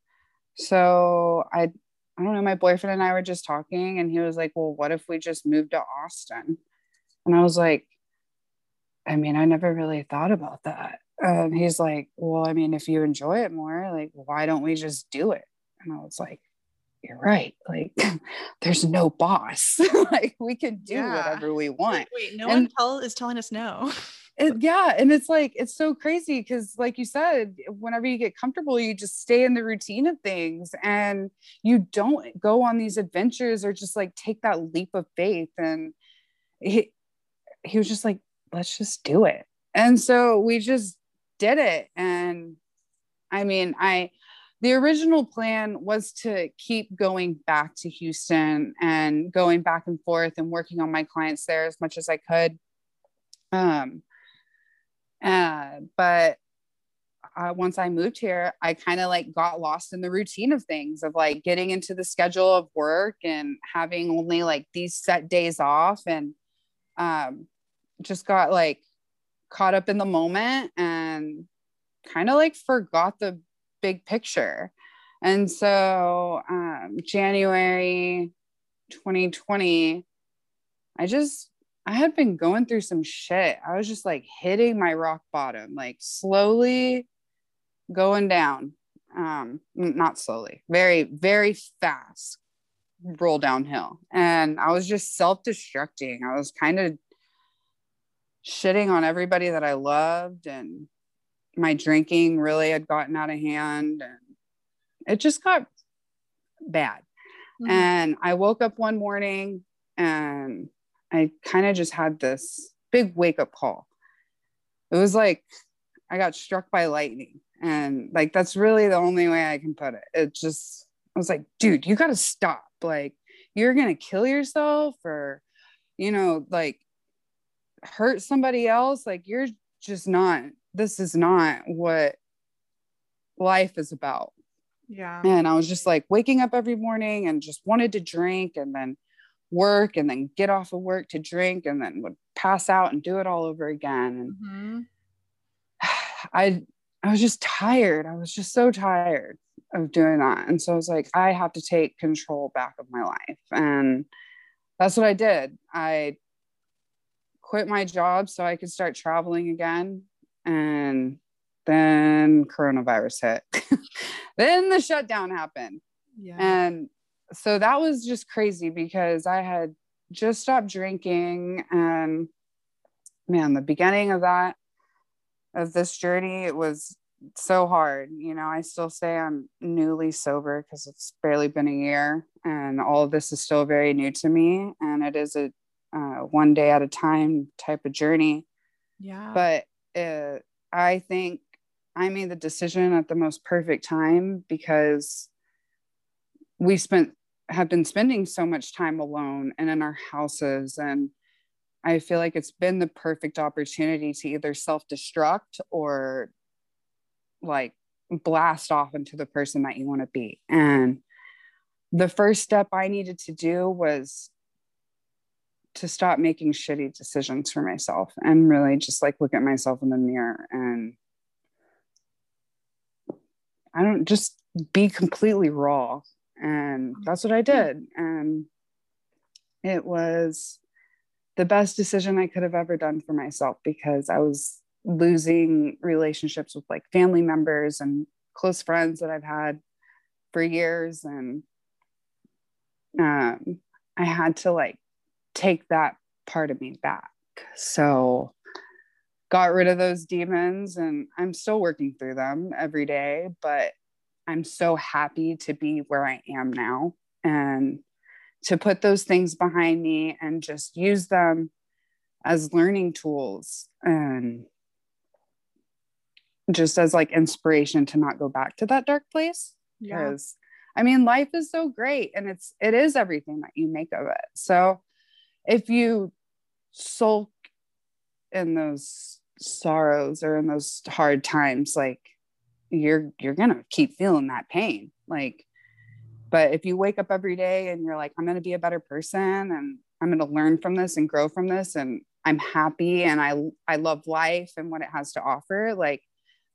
so I I don't know, my boyfriend and I were just talking and he was like, "Well, what if we just moved to Austin?" And I was like, I mean, I never really thought about that. And he's like, Well, I mean, if you enjoy it more, like, why don't we just do it? And I was like, you're right. Like, there's no boss. like, we can do yeah. whatever we want. Wait, wait no and, one tell, is telling us no. it, yeah. And it's like, it's so crazy because, like you said, whenever you get comfortable, you just stay in the routine of things and you don't go on these adventures or just like take that leap of faith. And he, he was just like, let's just do it. And so we just did it. And I mean, I, the original plan was to keep going back to Houston and going back and forth and working on my clients there as much as I could. Um, uh, but uh, once I moved here, I kind of like got lost in the routine of things of like getting into the schedule of work and having only like these set days off and um, just got like caught up in the moment and kind of like forgot the big picture. And so, um, January 2020, I just, I had been going through some shit. I was just like hitting my rock bottom, like slowly going down. Um, not slowly, very, very fast roll downhill. And I was just self destructing. I was kind of shitting on everybody that I loved and my drinking really had gotten out of hand and it just got bad. Mm-hmm. And I woke up one morning and I kind of just had this big wake up call. It was like I got struck by lightning. And like, that's really the only way I can put it. It just, I was like, dude, you got to stop. Like, you're going to kill yourself or, you know, like hurt somebody else. Like, you're just not this is not what life is about. Yeah. And I was just like waking up every morning and just wanted to drink and then work and then get off of work to drink and then would pass out and do it all over again. And mm-hmm. I I was just tired. I was just so tired of doing that. And so I was like, I have to take control back of my life. And that's what I did. I quit my job so I could start traveling again. And then coronavirus hit. then the shutdown happened. Yeah. And so that was just crazy because I had just stopped drinking and man, the beginning of that of this journey, it was so hard. You know, I still say I'm newly sober because it's barely been a year and all of this is still very new to me. And it is a uh, one day at a time type of journey. Yeah. But uh, I think I made the decision at the most perfect time because we spent have been spending so much time alone and in our houses and I feel like it's been the perfect opportunity to either self destruct or like blast off into the person that you want to be. And the first step I needed to do was to stop making shitty decisions for myself and really just like look at myself in the mirror and I don't just be completely raw. And that's what I did. And it was the best decision I could have ever done for myself because I was losing relationships with like family members and close friends that I've had for years. And um, I had to like take that part of me back. So got rid of those demons and I'm still working through them every day, but I'm so happy to be where I am now. And to put those things behind me and just use them as learning tools and just as like inspiration to not go back to that dark place because yeah. i mean life is so great and it's it is everything that you make of it so if you sulk in those sorrows or in those hard times like you're you're gonna keep feeling that pain like but if you wake up every day and you're like, I'm to be a better person and I'm to learn from this and grow from this and I'm happy and I I love life and what it has to offer, like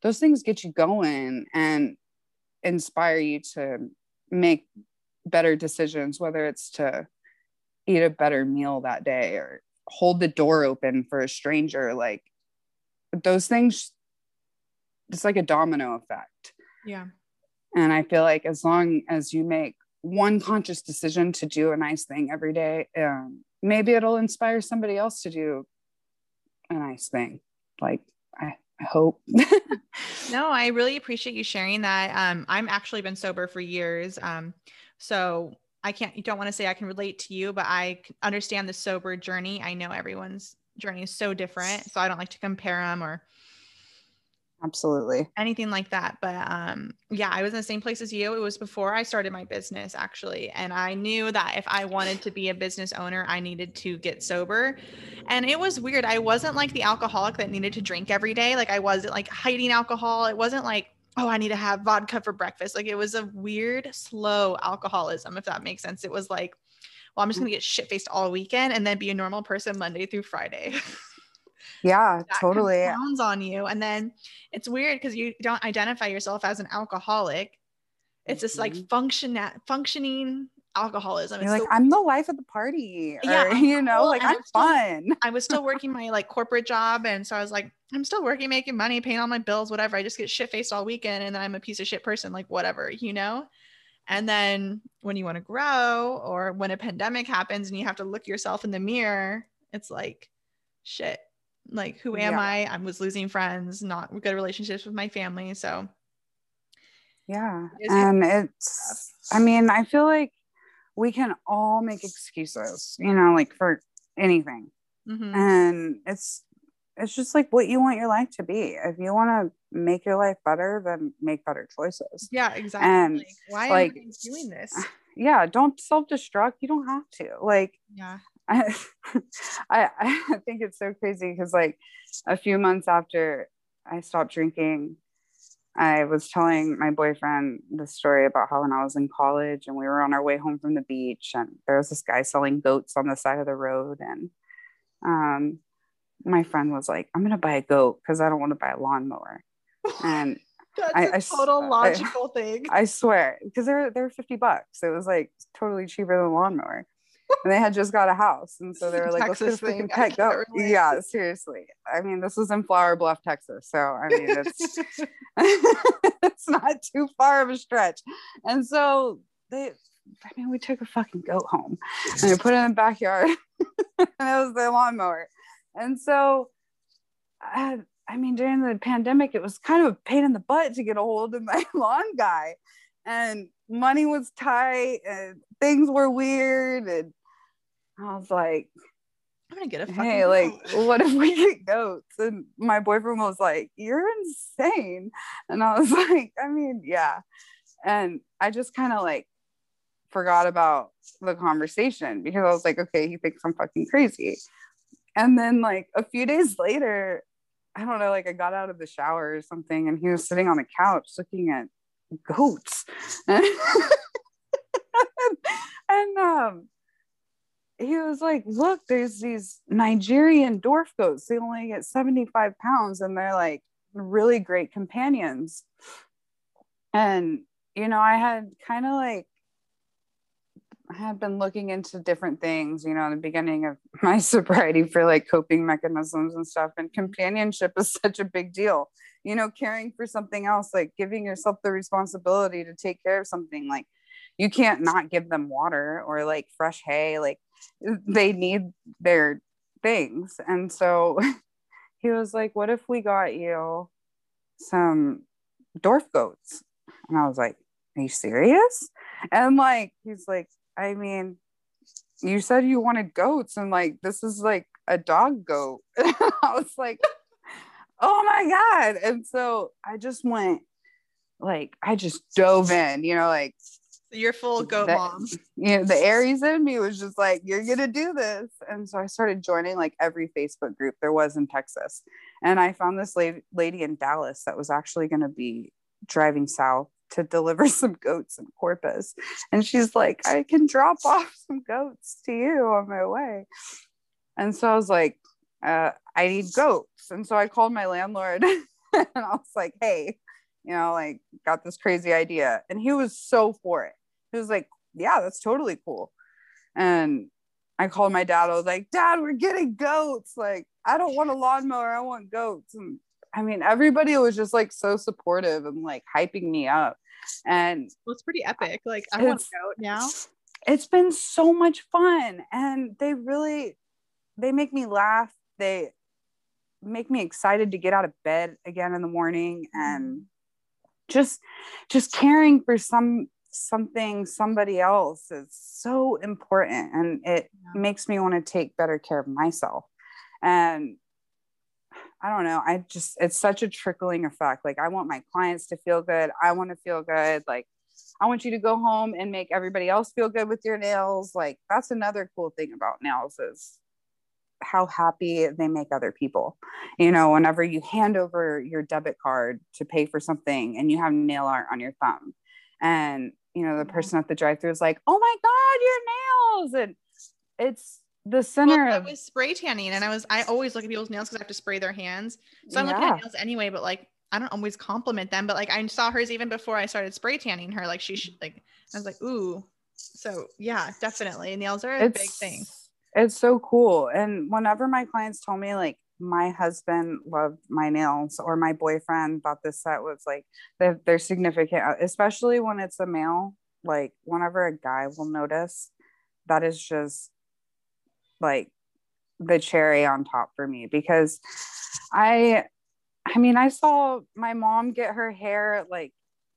those things get you going and inspire you to make better decisions, whether it's to eat a better meal that day or hold the door open for a stranger. Like those things, it's like a domino effect. Yeah. And I feel like as long as you make one conscious decision to do a nice thing every day, um, maybe it'll inspire somebody else to do a nice thing. Like I, I hope. no, I really appreciate you sharing that. Um, I'm actually been sober for years. Um, so I can't, you don't want to say I can relate to you, but I understand the sober journey. I know everyone's journey is so different. So I don't like to compare them or absolutely. Anything like that but um yeah i was in the same place as you. It was before i started my business actually and i knew that if i wanted to be a business owner i needed to get sober and it was weird. I wasn't like the alcoholic that needed to drink every day. Like i wasn't like hiding alcohol. It wasn't like oh i need to have vodka for breakfast. Like it was a weird slow alcoholism if that makes sense. It was like well i'm just going to get shit faced all weekend and then be a normal person monday through friday yeah totally. sounds on you and then it's weird because you don't identify yourself as an alcoholic. It's just like mm-hmm. function functioning alcoholism. You're like i'm the life of the party or, yeah you know like i'm, I'm fun. I was still working my like corporate job and so i was like i'm still working making money paying all my bills whatever. I just get shit faced all weekend and then i'm a piece of shit person like whatever you know? And then when you want to grow or when a pandemic happens and you have to look yourself in the mirror it's like shit like, who am yeah. I? I was losing friends, not good relationships with my family. So, yeah. And it's, I mean, I feel like we can all make excuses, you know, like for anything. Mm-hmm. And it's, it's just like what you want your life to be. If you want to make your life better, then make better choices. Yeah, exactly. And like, why like, am I doing this? Yeah, don't self destruct. You don't have to. Like, yeah. I, I, I think it's so crazy because like a few months after I stopped drinking, I was telling my boyfriend the story about how when I was in college and we were on our way home from the beach and there was this guy selling goats on the side of the road and um, my friend was like, I'm gonna buy a goat because I don't want to buy a lawnmower. And That's I- a I total I- logical thing. I swear, because they're they're 50 bucks. It was like totally cheaper than a lawnmower. And they had just got a house. And so they were like, let's Texas thing, freaking pet relate. Yeah, seriously. I mean, this was in Flour Bluff, Texas. So I mean it's it's not too far of a stretch. And so they I mean, we took a fucking goat home and we put it in the backyard. and it was their lawnmower. And so I, I mean, during the pandemic, it was kind of a pain in the butt to get a hold of my lawn guy. And money was tight and things were weird. And I was like, I'm gonna get a fucking hey, like, goat. what if we get goats? And my boyfriend was like, you're insane. And I was like, I mean, yeah. And I just kind of like forgot about the conversation because I was like, okay, he thinks I'm fucking crazy. And then like a few days later, I don't know, like I got out of the shower or something and he was sitting on the couch looking at goats. and um he was like, look, there's these Nigerian dwarf goats. They only get 75 pounds and they're like really great companions. And, you know, I had kind of like, I had been looking into different things, you know, in the beginning of my sobriety for like coping mechanisms and stuff. And companionship is such a big deal. You know, caring for something else, like giving yourself the responsibility to take care of something like you can't not give them water or like fresh hay like they need their things. And so he was like what if we got you some dwarf goats? And i was like are you serious? And like he's like i mean you said you wanted goats and like this is like a dog goat. I was like oh my god. And so i just went like i just dove in you know like You're full goat that- mom. you know, the Aries in me was just like, you're gonna do this. And so I started joining like every Facebook group there was in Texas. And I found this lady, lady in Dallas that was actually gonna be driving south to deliver some goats in Corpus. And she's like, I can drop off some goats to you on my way. And so I was like, uh, I need goats. And so I called my landlord and I was like, hey, you know, like got this crazy idea. And he was so for it. He was like, yeah, that's totally cool. And I called my dad. I was like, Dad, we're getting goats. Like, I don't want a lawnmower. I want goats. And I mean, everybody was just like so supportive and like hyping me up. And Well, it's pretty epic. Like I want a goat now. it's been so much fun. And they really, they make me laugh. They make me excited to get out of bed again in the morning and just just caring for some something somebody else is so important and it Yeah. makes me want to take better care of myself and i don't know i just it's such a trickling effect like i want my clients to feel good i want to feel good like i want you to go home and make everybody else feel good with your nails like that's another cool thing about nails is how happy they make other people you know whenever you hand over your debit card to pay for something and you have nail art on your thumb and you know the mm-hmm. person at the drive-through is like oh my god your nails and it's the center Well, I was spray tanning, and I was I always look at people's nails because I have to spray their hands. So I'm looking at nails anyway, but like I don't always compliment them. But like I saw hers even before I started spray tanning her. Like she sh- like I was like ooh. So yeah, definitely nails are a big thing. It's so cool. And whenever my clients tell me like my husband loved my nails or my boyfriend thought this set was like they're, they're significant, uh, especially when it's a male, like whenever a guy will notice, that is just like the cherry on top for me because I I mean I saw my mom get her hair like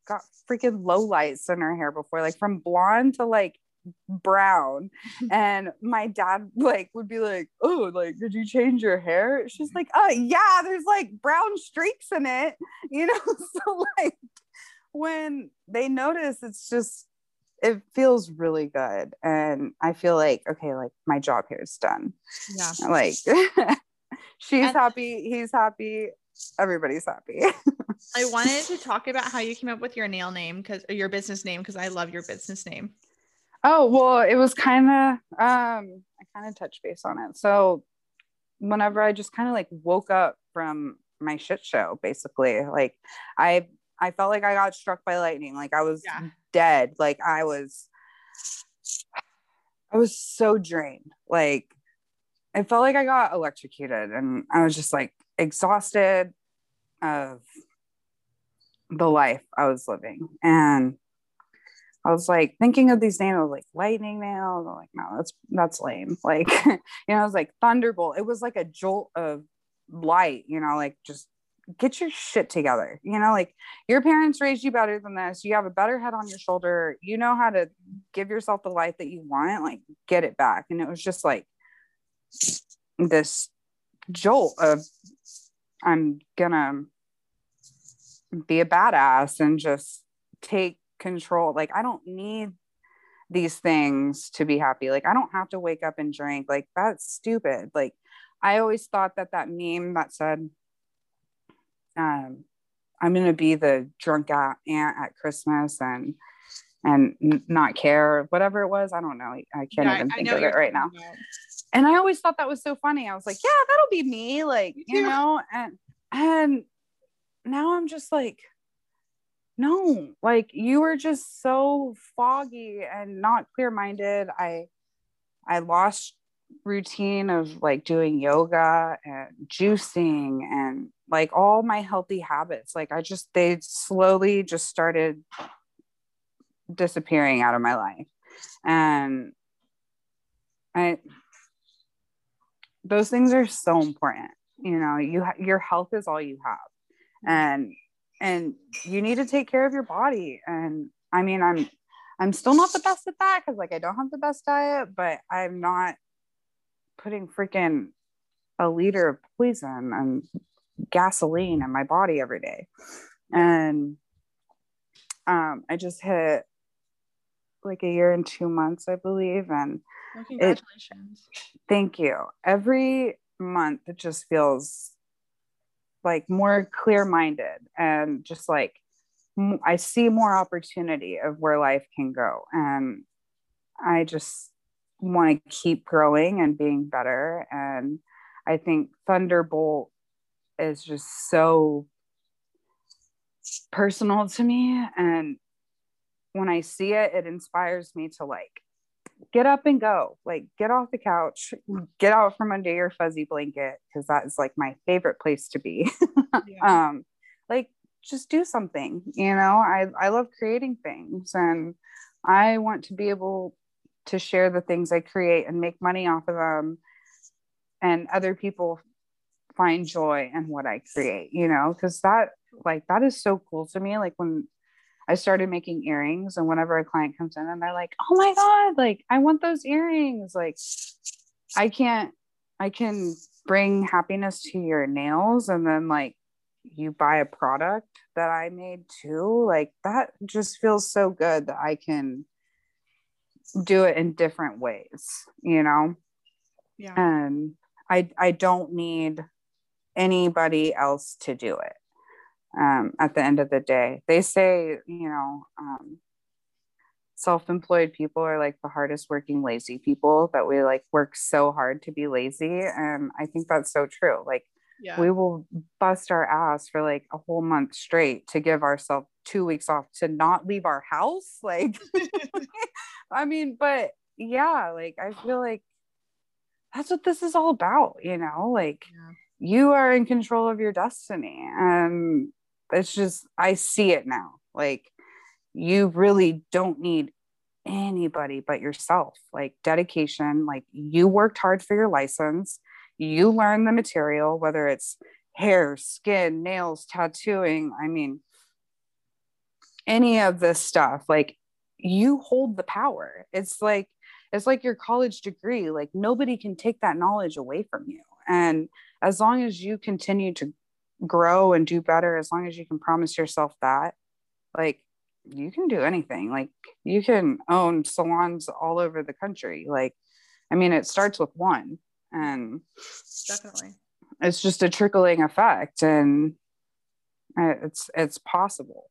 got freaking low lights in her hair before like from blonde to like brown. And my dad like would be like oh like did you change your hair? She's like oh yeah there's like brown streaks in it. You know so like when they notice it's just it feels really good. And i feel like okay like my job here is done. Yeah. like she's And- happy he's happy everybody's happy. I wanted to talk about how you came up with your nail name because your business name because I love your business name. Oh, well, it was kind of um I kind of touched base on it. So whenever I just kind of like woke up from my shit show basically like i i felt like i got struck by lightning like i was Yeah. dead like i was i was so drained like it felt like i got electrocuted and i was just like exhausted of the life i was living and I was like thinking of these names, I was like lightning nails. I'm like, no, that's that's lame. Like, you know, I was like thunderbolt. It was like a jolt of light, you know, like just get your shit together. You know, like your parents raised you better than this. You have a better head on your shoulder. You know how to give yourself the life that you want. Like, get it back. And it was just like this jolt of I'm gonna be a badass and just take control. Like, I don't need these things to be happy. Like, I don't have to wake up and drink. Like, that's stupid. Like, I always thought that that meme that said, um, I'm gonna be the drunk aunt at Christmas and and not care, whatever it was. I don't know. I can't Yeah, even I think know of it right now about. and I always thought that was so funny. I was like, yeah, that'll be me, like you too. know, and and now I'm just like, no, like you were just so foggy and not clear minded. I I lost routine of like doing yoga and juicing and like all my healthy habits. Like I just they slowly just started disappearing out of my life. And I those things are so important. You know, you your health is all you have. And and you need to take care of your body and I mean I'm I'm still not the best at that cuz like I don't have the best diet, but I'm not putting freaking a liter of poison and gasoline in my body every day. And um I just hit like a year and 2 months I believe and Well, congratulations. Thank you. Every month it just feels like more clear minded and just like I see more opportunity of where life can go. And I just want to keep growing and being better. And I think Thunderbolt is just so personal to me. And when I see it, it inspires me to like get up and go. Like get off the couch. Get out from under your fuzzy blanket because that is like my favorite place to be. Yeah. um like just do something you know? I i love creating things and i want to be able to share the things i create and make money off of them and other people find joy in what i create you know? Because that like that is so cool to me. Like when I started making earrings, and whenever a client comes in and they're like, "Oh my god, like I want those earrings," like I can't, I can bring happiness to your nails, and then like you buy a product that I made too, like that just feels so good that I can do it in different ways, you know yeah. and I I don't need anybody else to do it. Um, at the end of the day, they say you know um, self-employed people are like the hardest working lazy people that we like work so hard to be lazy and i think that's so true like yeah. we will bust our ass for like a whole month straight to give ourselves two weeks off to not leave our house like i mean but yeah like i feel like that's what this is all about you know like Yeah. you are in control of your destiny and it's just i see it now. Like you really don't need anybody but yourself. Like dedication like you worked hard for your license. You learn the material whether it's hair skin nails tattooing i mean any of this stuff. Like you hold the power. It's like it's like your college degree. Like nobody can take that knowledge away from you. And as long as you continue to grow and do better as long as you can promise yourself that like you can do anything. Like you can own salons all over the country. Like i mean it starts with one and Definitely. it's just a trickling effect and it's it's possible.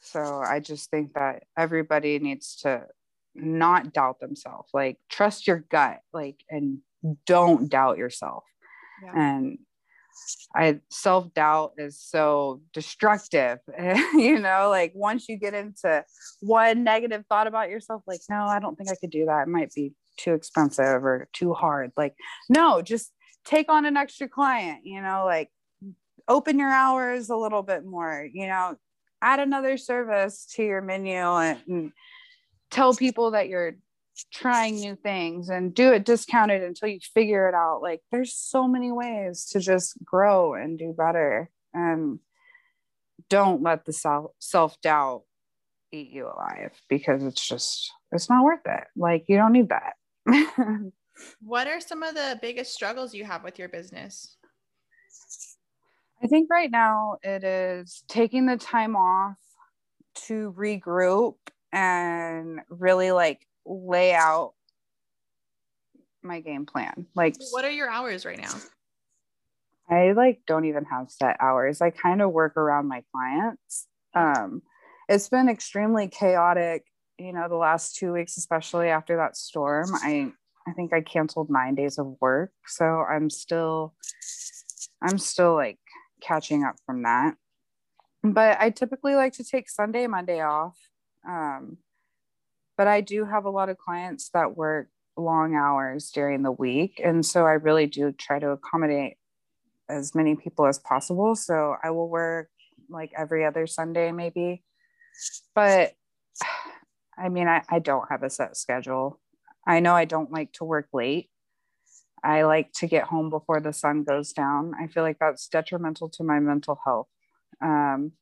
So i just think that everybody needs to not doubt themselves. Like trust your gut like and don't doubt yourself. Yeah. and I self doubt is so destructive. you know, like once you get into one negative thought about yourself, like, no, I don't think I could do that. It might be too expensive or too hard. Like, no, just take on an extra client, you know, like open your hours a little bit more, you know, add another service to your menu and, and tell people that you're trying new things and do it discounted until you figure it out. Like there's so many ways to just grow and do better. And don't let the self self doubt eat you alive because it's just it's not worth it. Like you don't need that. what are some of the biggest struggles you have with your business? I think right now it is taking the time off to regroup and really like lay out my game plan. Like, what are your hours right now? I like don't even have set hours. I kind of work around my clients. Um, it's been extremely chaotic, you know, the last two weeks, especially after that storm. I I think I canceled nine days of work, so I'm still I'm still like catching up from that. But I typically like to take Sunday, Monday off. Um, but I do have a lot of clients that work long hours during the week. And so I really do try to accommodate as many people as possible. So I will work like every other Sunday, maybe. But I mean, I, I don't have a set schedule. I know I don't like to work late. I like to get home before the sun goes down. I feel like that's detrimental to my mental health. Um,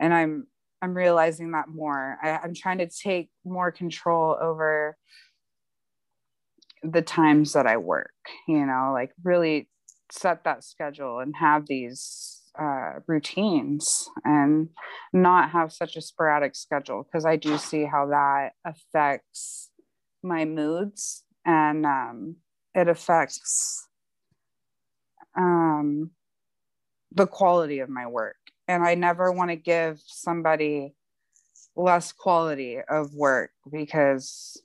and I'm I'm realizing that more. I, I'm trying to take more control over the times that I work, you know, like really set that schedule and have these uh, routines and not have such a sporadic schedule because I do see how that affects my moods and um, it affects um, the quality of my work and I never want to give somebody less quality of work because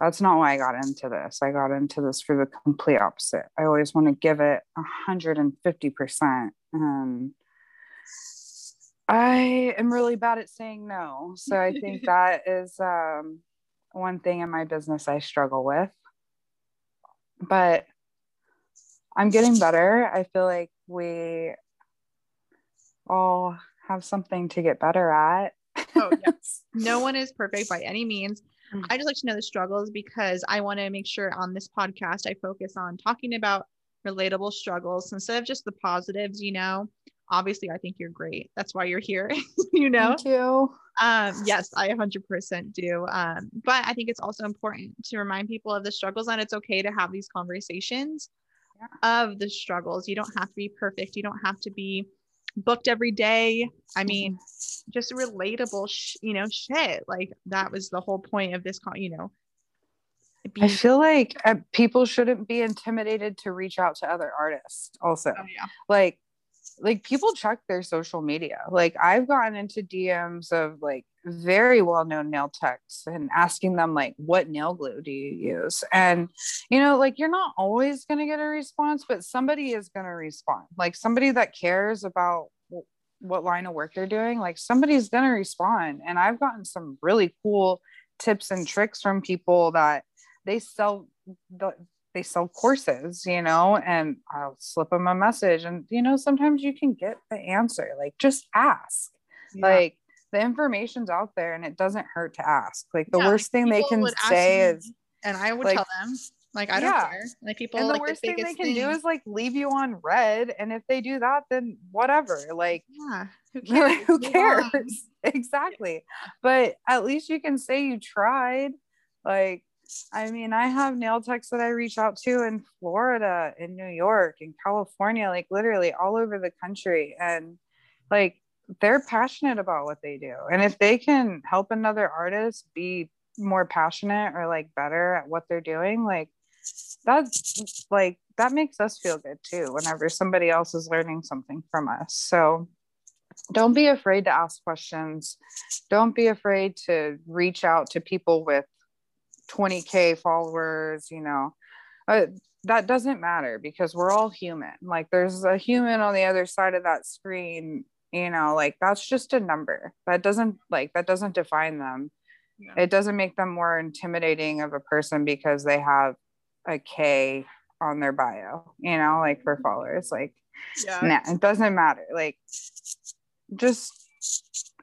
that's not why I got into this. I got into this for the complete opposite. I always want to give it 150%. And I am really bad at saying no. So I think that is um, one thing in my business I struggle with. But I'm getting better. I feel like we all have something to get better at. oh, yes. No one is perfect by any means. Mm. I just like to know the struggles because I want to make sure on this podcast I focus on talking about relatable struggles instead of just the positives, you know. Obviously, I think you're great. That's why you're here, you know. Thank you. Um, yes, I 100% do. Um, but I think it's also important to remind people of the struggles and it's okay to have these conversations yeah. of the struggles. You don't have to be perfect. You don't have to be booked every day. I mean, just relatable, sh- you know, shit. Like that was the whole point of this, call, you know. Being- I feel like uh, people shouldn't be intimidated to reach out to other artists. Also, oh, yeah. like, like people check their social media. Like I've gotten into DMs of like very well-known nail techs and asking them like what nail glue do you use? And you know like you're not always going to get a response but somebody is going to respond. Like somebody that cares about what line of work they're doing like somebody's going to respond. And i've gotten some really cool tips and tricks from people that they sell the, they sell courses you know and i'll slip them a message. And you know sometimes you can get the answer like just ask. Yeah. like the information's out there and it doesn't hurt to ask. Like the yeah, worst thing they can say is and I would like, tell them like I don't yeah. care. Like people and the like worst the thing they can thing. do is like leave you on read And if they do that, then whatever. Like yeah, who cares? who cares? exactly. But at least you can say you tried. Like I mean, I have nail techs that I reach out to in Florida, in New York, in California, like literally all over the country. And like they're passionate about what they do. And if they can help another artist be more passionate or like better at what they're doing, like that's like that makes us feel good too whenever somebody else is learning something from us. So don't be afraid to ask questions. Don't be afraid to reach out to people with 20k followers, you know. Uh, that doesn't matter because we're all human. Like there's a human on the other side of that screen, you know, like that's just a number. That doesn't like that doesn't define them. It doesn't make them more intimidating of a person because they have a K on their bio, you know, like for followers. Like yeah. nah, it doesn't matter. Like just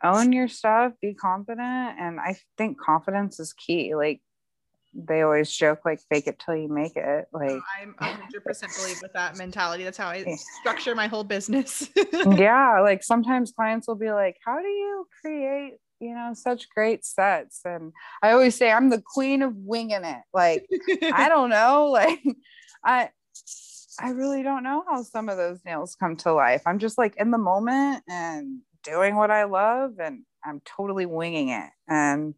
own your stuff, be confident. And I think confidence is key. Like they always joke like fake it till you make it like i'm 100% believe with that mentality. That's how i structure my whole business. Yeah like sometimes clients will be like how do you create you know such great sets? And i always say i'm the queen of winging it. Like i don't know like i i really don't know how some of those nails come to life. I'm just like in the moment and doing what i love and i'm totally winging it. And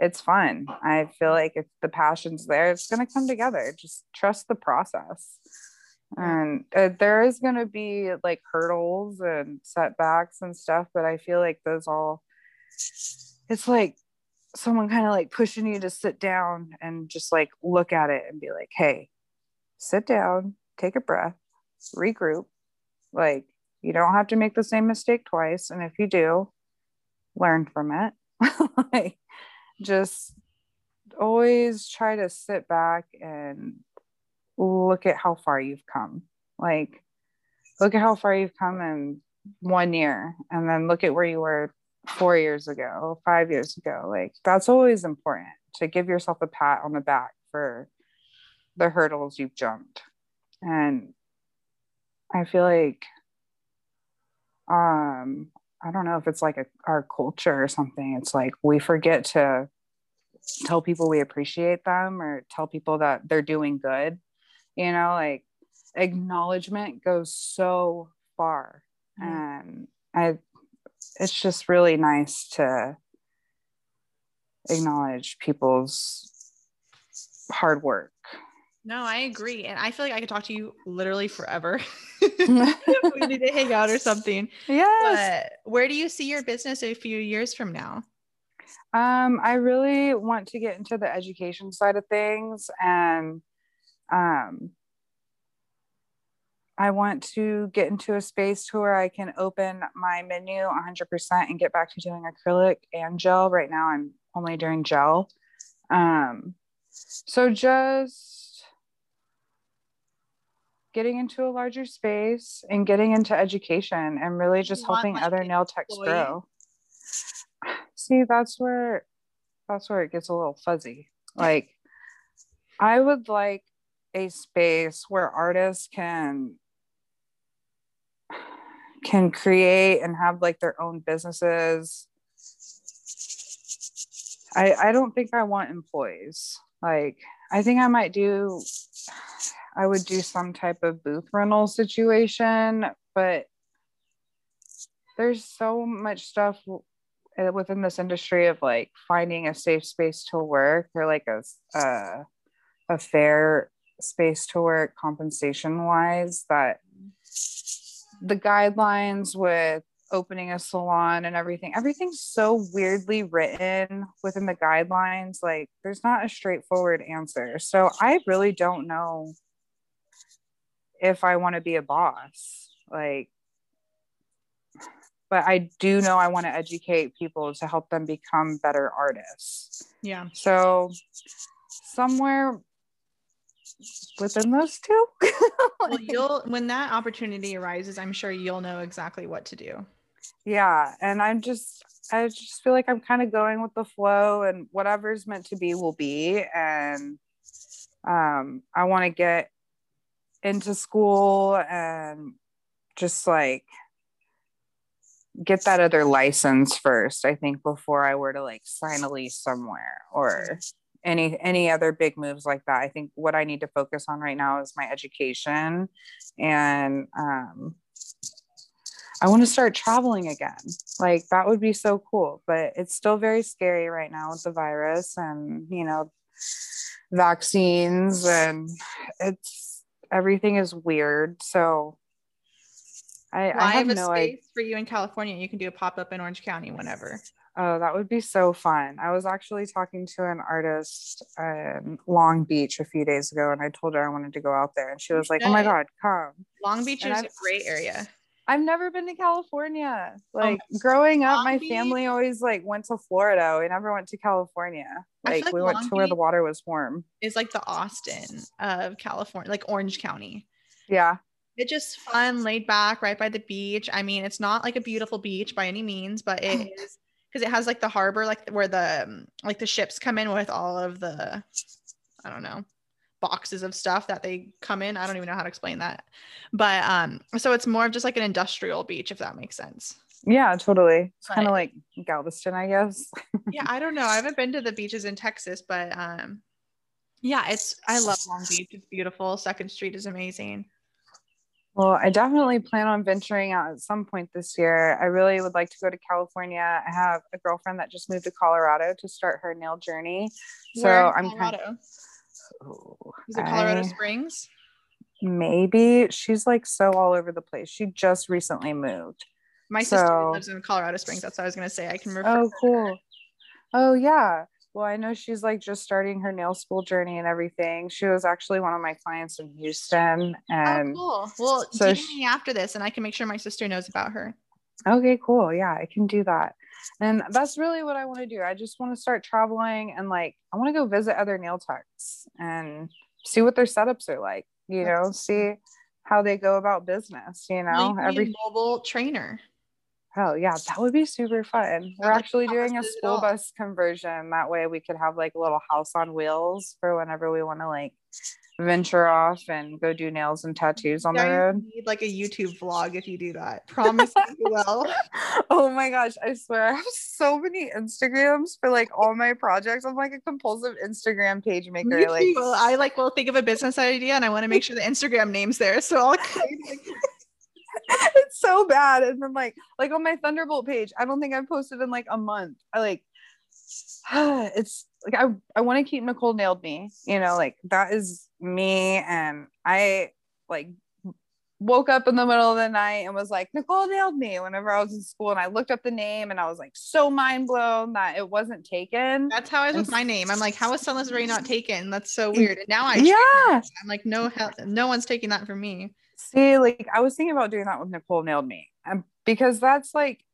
it's fun. I feel like if the passion's there, it's going to come together. Just trust the process. And uh, there is going to be like hurdles and setbacks and stuff, but I feel like those all, it's like someone kind of like pushing you to sit down and just like look at it and be like, hey, sit down, take a breath, regroup. Like, you don't have to make the same mistake twice. And if you do, learn from it. like, just always try to sit back and look at how far you've come. Like, look at how far you've come in one year, and then look at where you were four years ago, five years ago. Like, that's always important to give yourself a pat on the back for the hurdles you've jumped. And I feel like, um, I don't know if it's like a, our culture or something. It's like we forget to tell people we appreciate them or tell people that they're doing good. You know, like acknowledgement goes so far. And I, it's just really nice to acknowledge people's hard work. No, I agree. And I feel like I could talk to you literally forever. we need to hang out or something. Yes. But where do you see your business a few years from now? Um, I really want to get into the education side of things and um I want to get into a space to where I can open my menu 100% and get back to doing acrylic and gel. Right now, I'm only doing gel. Um, so just getting into a larger space and getting into education and really just helping other nail techs grow. See, that's where that's where it gets a little fuzzy. Like I would like a space where artists can can create and have like their own businesses. I I don't think I want employees. Like I think I might do I would do some type of booth rental situation, but there's so much stuff eh, within this industry of like finding a safe space to work or like a a, uh, a fair space to work compensation wise that the guidelines with opening a salon and everything everything's so weirdly written within the guidelines like there's not a straightforward answer. So i really don't know if I want to be a boss. Like, but I do know I want to educate people to help them become better artists. Yeah. So, somewhere within those two. well, you'll when that opportunity arises, I'm sure you'll know exactly what to do. Yeah, and I'm just I just feel like I'm kind of going with the flow and whatever's meant to be will be and um I want to get into school and just like get that other license first i think before i were to like sign a lease somewhere or any any other big moves like that. I think what i need to focus on right now is my education and um i want to start traveling again. Like that would be so cool but it's still very scary right now with the virus and you know vaccines and it's everything is weird. So I, well, I have, I have no idea for you in California. You can do a pop up in Orange County whenever. Oh, that would be so fun. I was actually talking to an artist in Long Beach a few days ago, and I told her I wanted to go out there, and she was like, "Oh my god, come!" Long Beach And is I've- a great area. I've never been to California. Oh, like growing up, Long my Beach- family always like went to Florida. We never went to California. Like like we went Long to where the water was warm. It's like the Austin of California, like Orange County. Yeah. It's just fun, laid back, right by the beach. I mean, it's not like a beautiful beach by any means, but it is because it has like the harbor, like where the like the ships come in with all of the, I don't know, boxes of stuff that they come in. I don't even know how to explain that, but um, so it's more of just like an industrial beach, if that makes sense. Yeah, totally. It's kind of like Galveston, I guess. yeah, I don't know. I haven't been to the beaches in Texas, but um, yeah, it's I love Long Beach. It's beautiful. Second Street is amazing. Well, I definitely plan on venturing out at some point this year. I really would like to go to California. I have a girlfriend that just moved to Colorado to start her nail journey. So I'm kind Colorado. Is it Colorado I- Springs? maybe she's like so all over the place. She just recently moved. My sister So- lives in Colorado Springs. That's what I was gonna say. I can refer. Oh, to cool. Oh, yeah. Well, I know she's like just starting her nail school journey and everything. She was actually one of my clients in Houston. Oh, and oh, cool. Well, so DM me after this, and I can make sure my sister knows about her. Okay, cool. Yeah, I can do that. And that's really what I want to do. I just want to start traveling and like, I want to go visit other nail techs and see what their setups are like, you know, see how they go about business, you know, be every mobile trainer. Hell yeah, that would be super fun. We're actually doing a this is at school bus conversion. That way we could have like a little house on wheels for whenever we want to like venture off and go do nails and tattoos on the You guys road. need like a YouTube vlog if you do that. Promise you will. oh my gosh, I swear I have so many Instagrams for like all my projects. I'm like a compulsive Instagram page maker. Me Like too. I like will think of a business idea and I want to make sure the Instagram name's there. So I'll create, like, it's so bad. And then like like on my Thunderbolt page, I don't think I've posted in like a month. I like it's like I I want to keep Nicole nailed me. You know, like that is me. And I like woke up in the middle of the night and was like, Nicole nailed me whenever I was in school. And I looked up the name and I was like so mind blown that it wasn't taken. that's how I was with my name. I'm like, how is Sunless Ray not taken? That's so weird. And now I Yeah. I'm like, no hell, no one's taking that from me. See, like I was thinking about doing that with Nicole nailed me, um, because that's like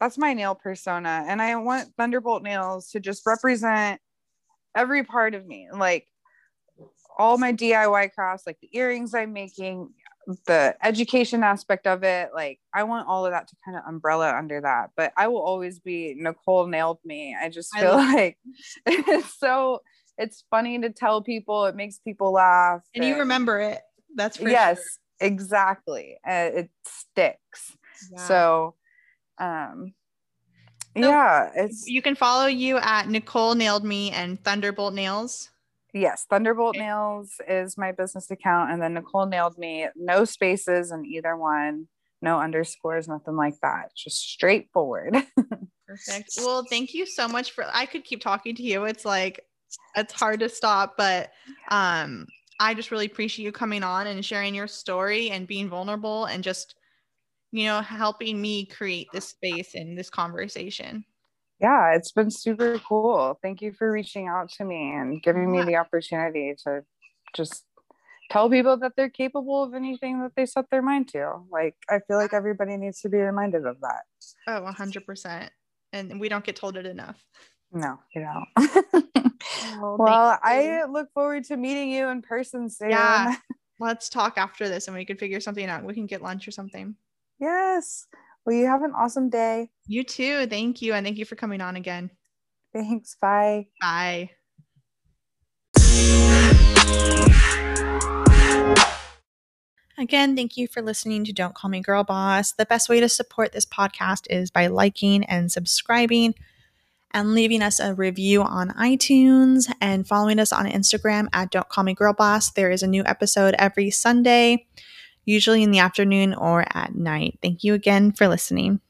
that's my nail persona, and I want Thunderbolt nails to just represent every part of me, like all my DIY crafts, like the earrings I'm making, the education aspect of it. Like I want all of that to kind of umbrella under that, but I will always be Nicole nailed me. I just I feel love- like it's so. It's funny to tell people. It makes people laugh. And you remember it. That's for yes sure. exactly uh, it sticks Yeah. so um So- yeah it's you can follow you at Nicole Nailed Me and Thunderbolt Nails. yes thunderbolt Okay. nails is my business account and then nicole nailed me no spaces in either one no underscores nothing like that just straightforward Perfect. Well, thank you so much for I could keep talking to you. It's like it's hard to stop, but um I just really appreciate you coming on and sharing your story and being vulnerable and just you know helping me create this space and this conversation. yeah it's been super cool thank you for reaching out to me and giving me Yeah. the opportunity to just tell people that they're capable of anything that they set their mind to like i feel like everybody needs to be reminded of that Oh, 100%. And we don't get told it enough. No you know Well, well thank you. i look forward to meeting you in person soon Yeah. let's talk after this and we can figure something out. We can get lunch or something. yes well you have an awesome day You too. Thank you. And thank you for coming on again. thanks bye Bye. Again, thank you for listening to Don't Call Me Girl Boss. The best way to support this podcast is by liking and subscribing and leaving us a review on iTunes and following us on Instagram at Don't Call Me Girl Boss. There is a new episode every Sunday, usually in the afternoon or at night. Thank you again for listening.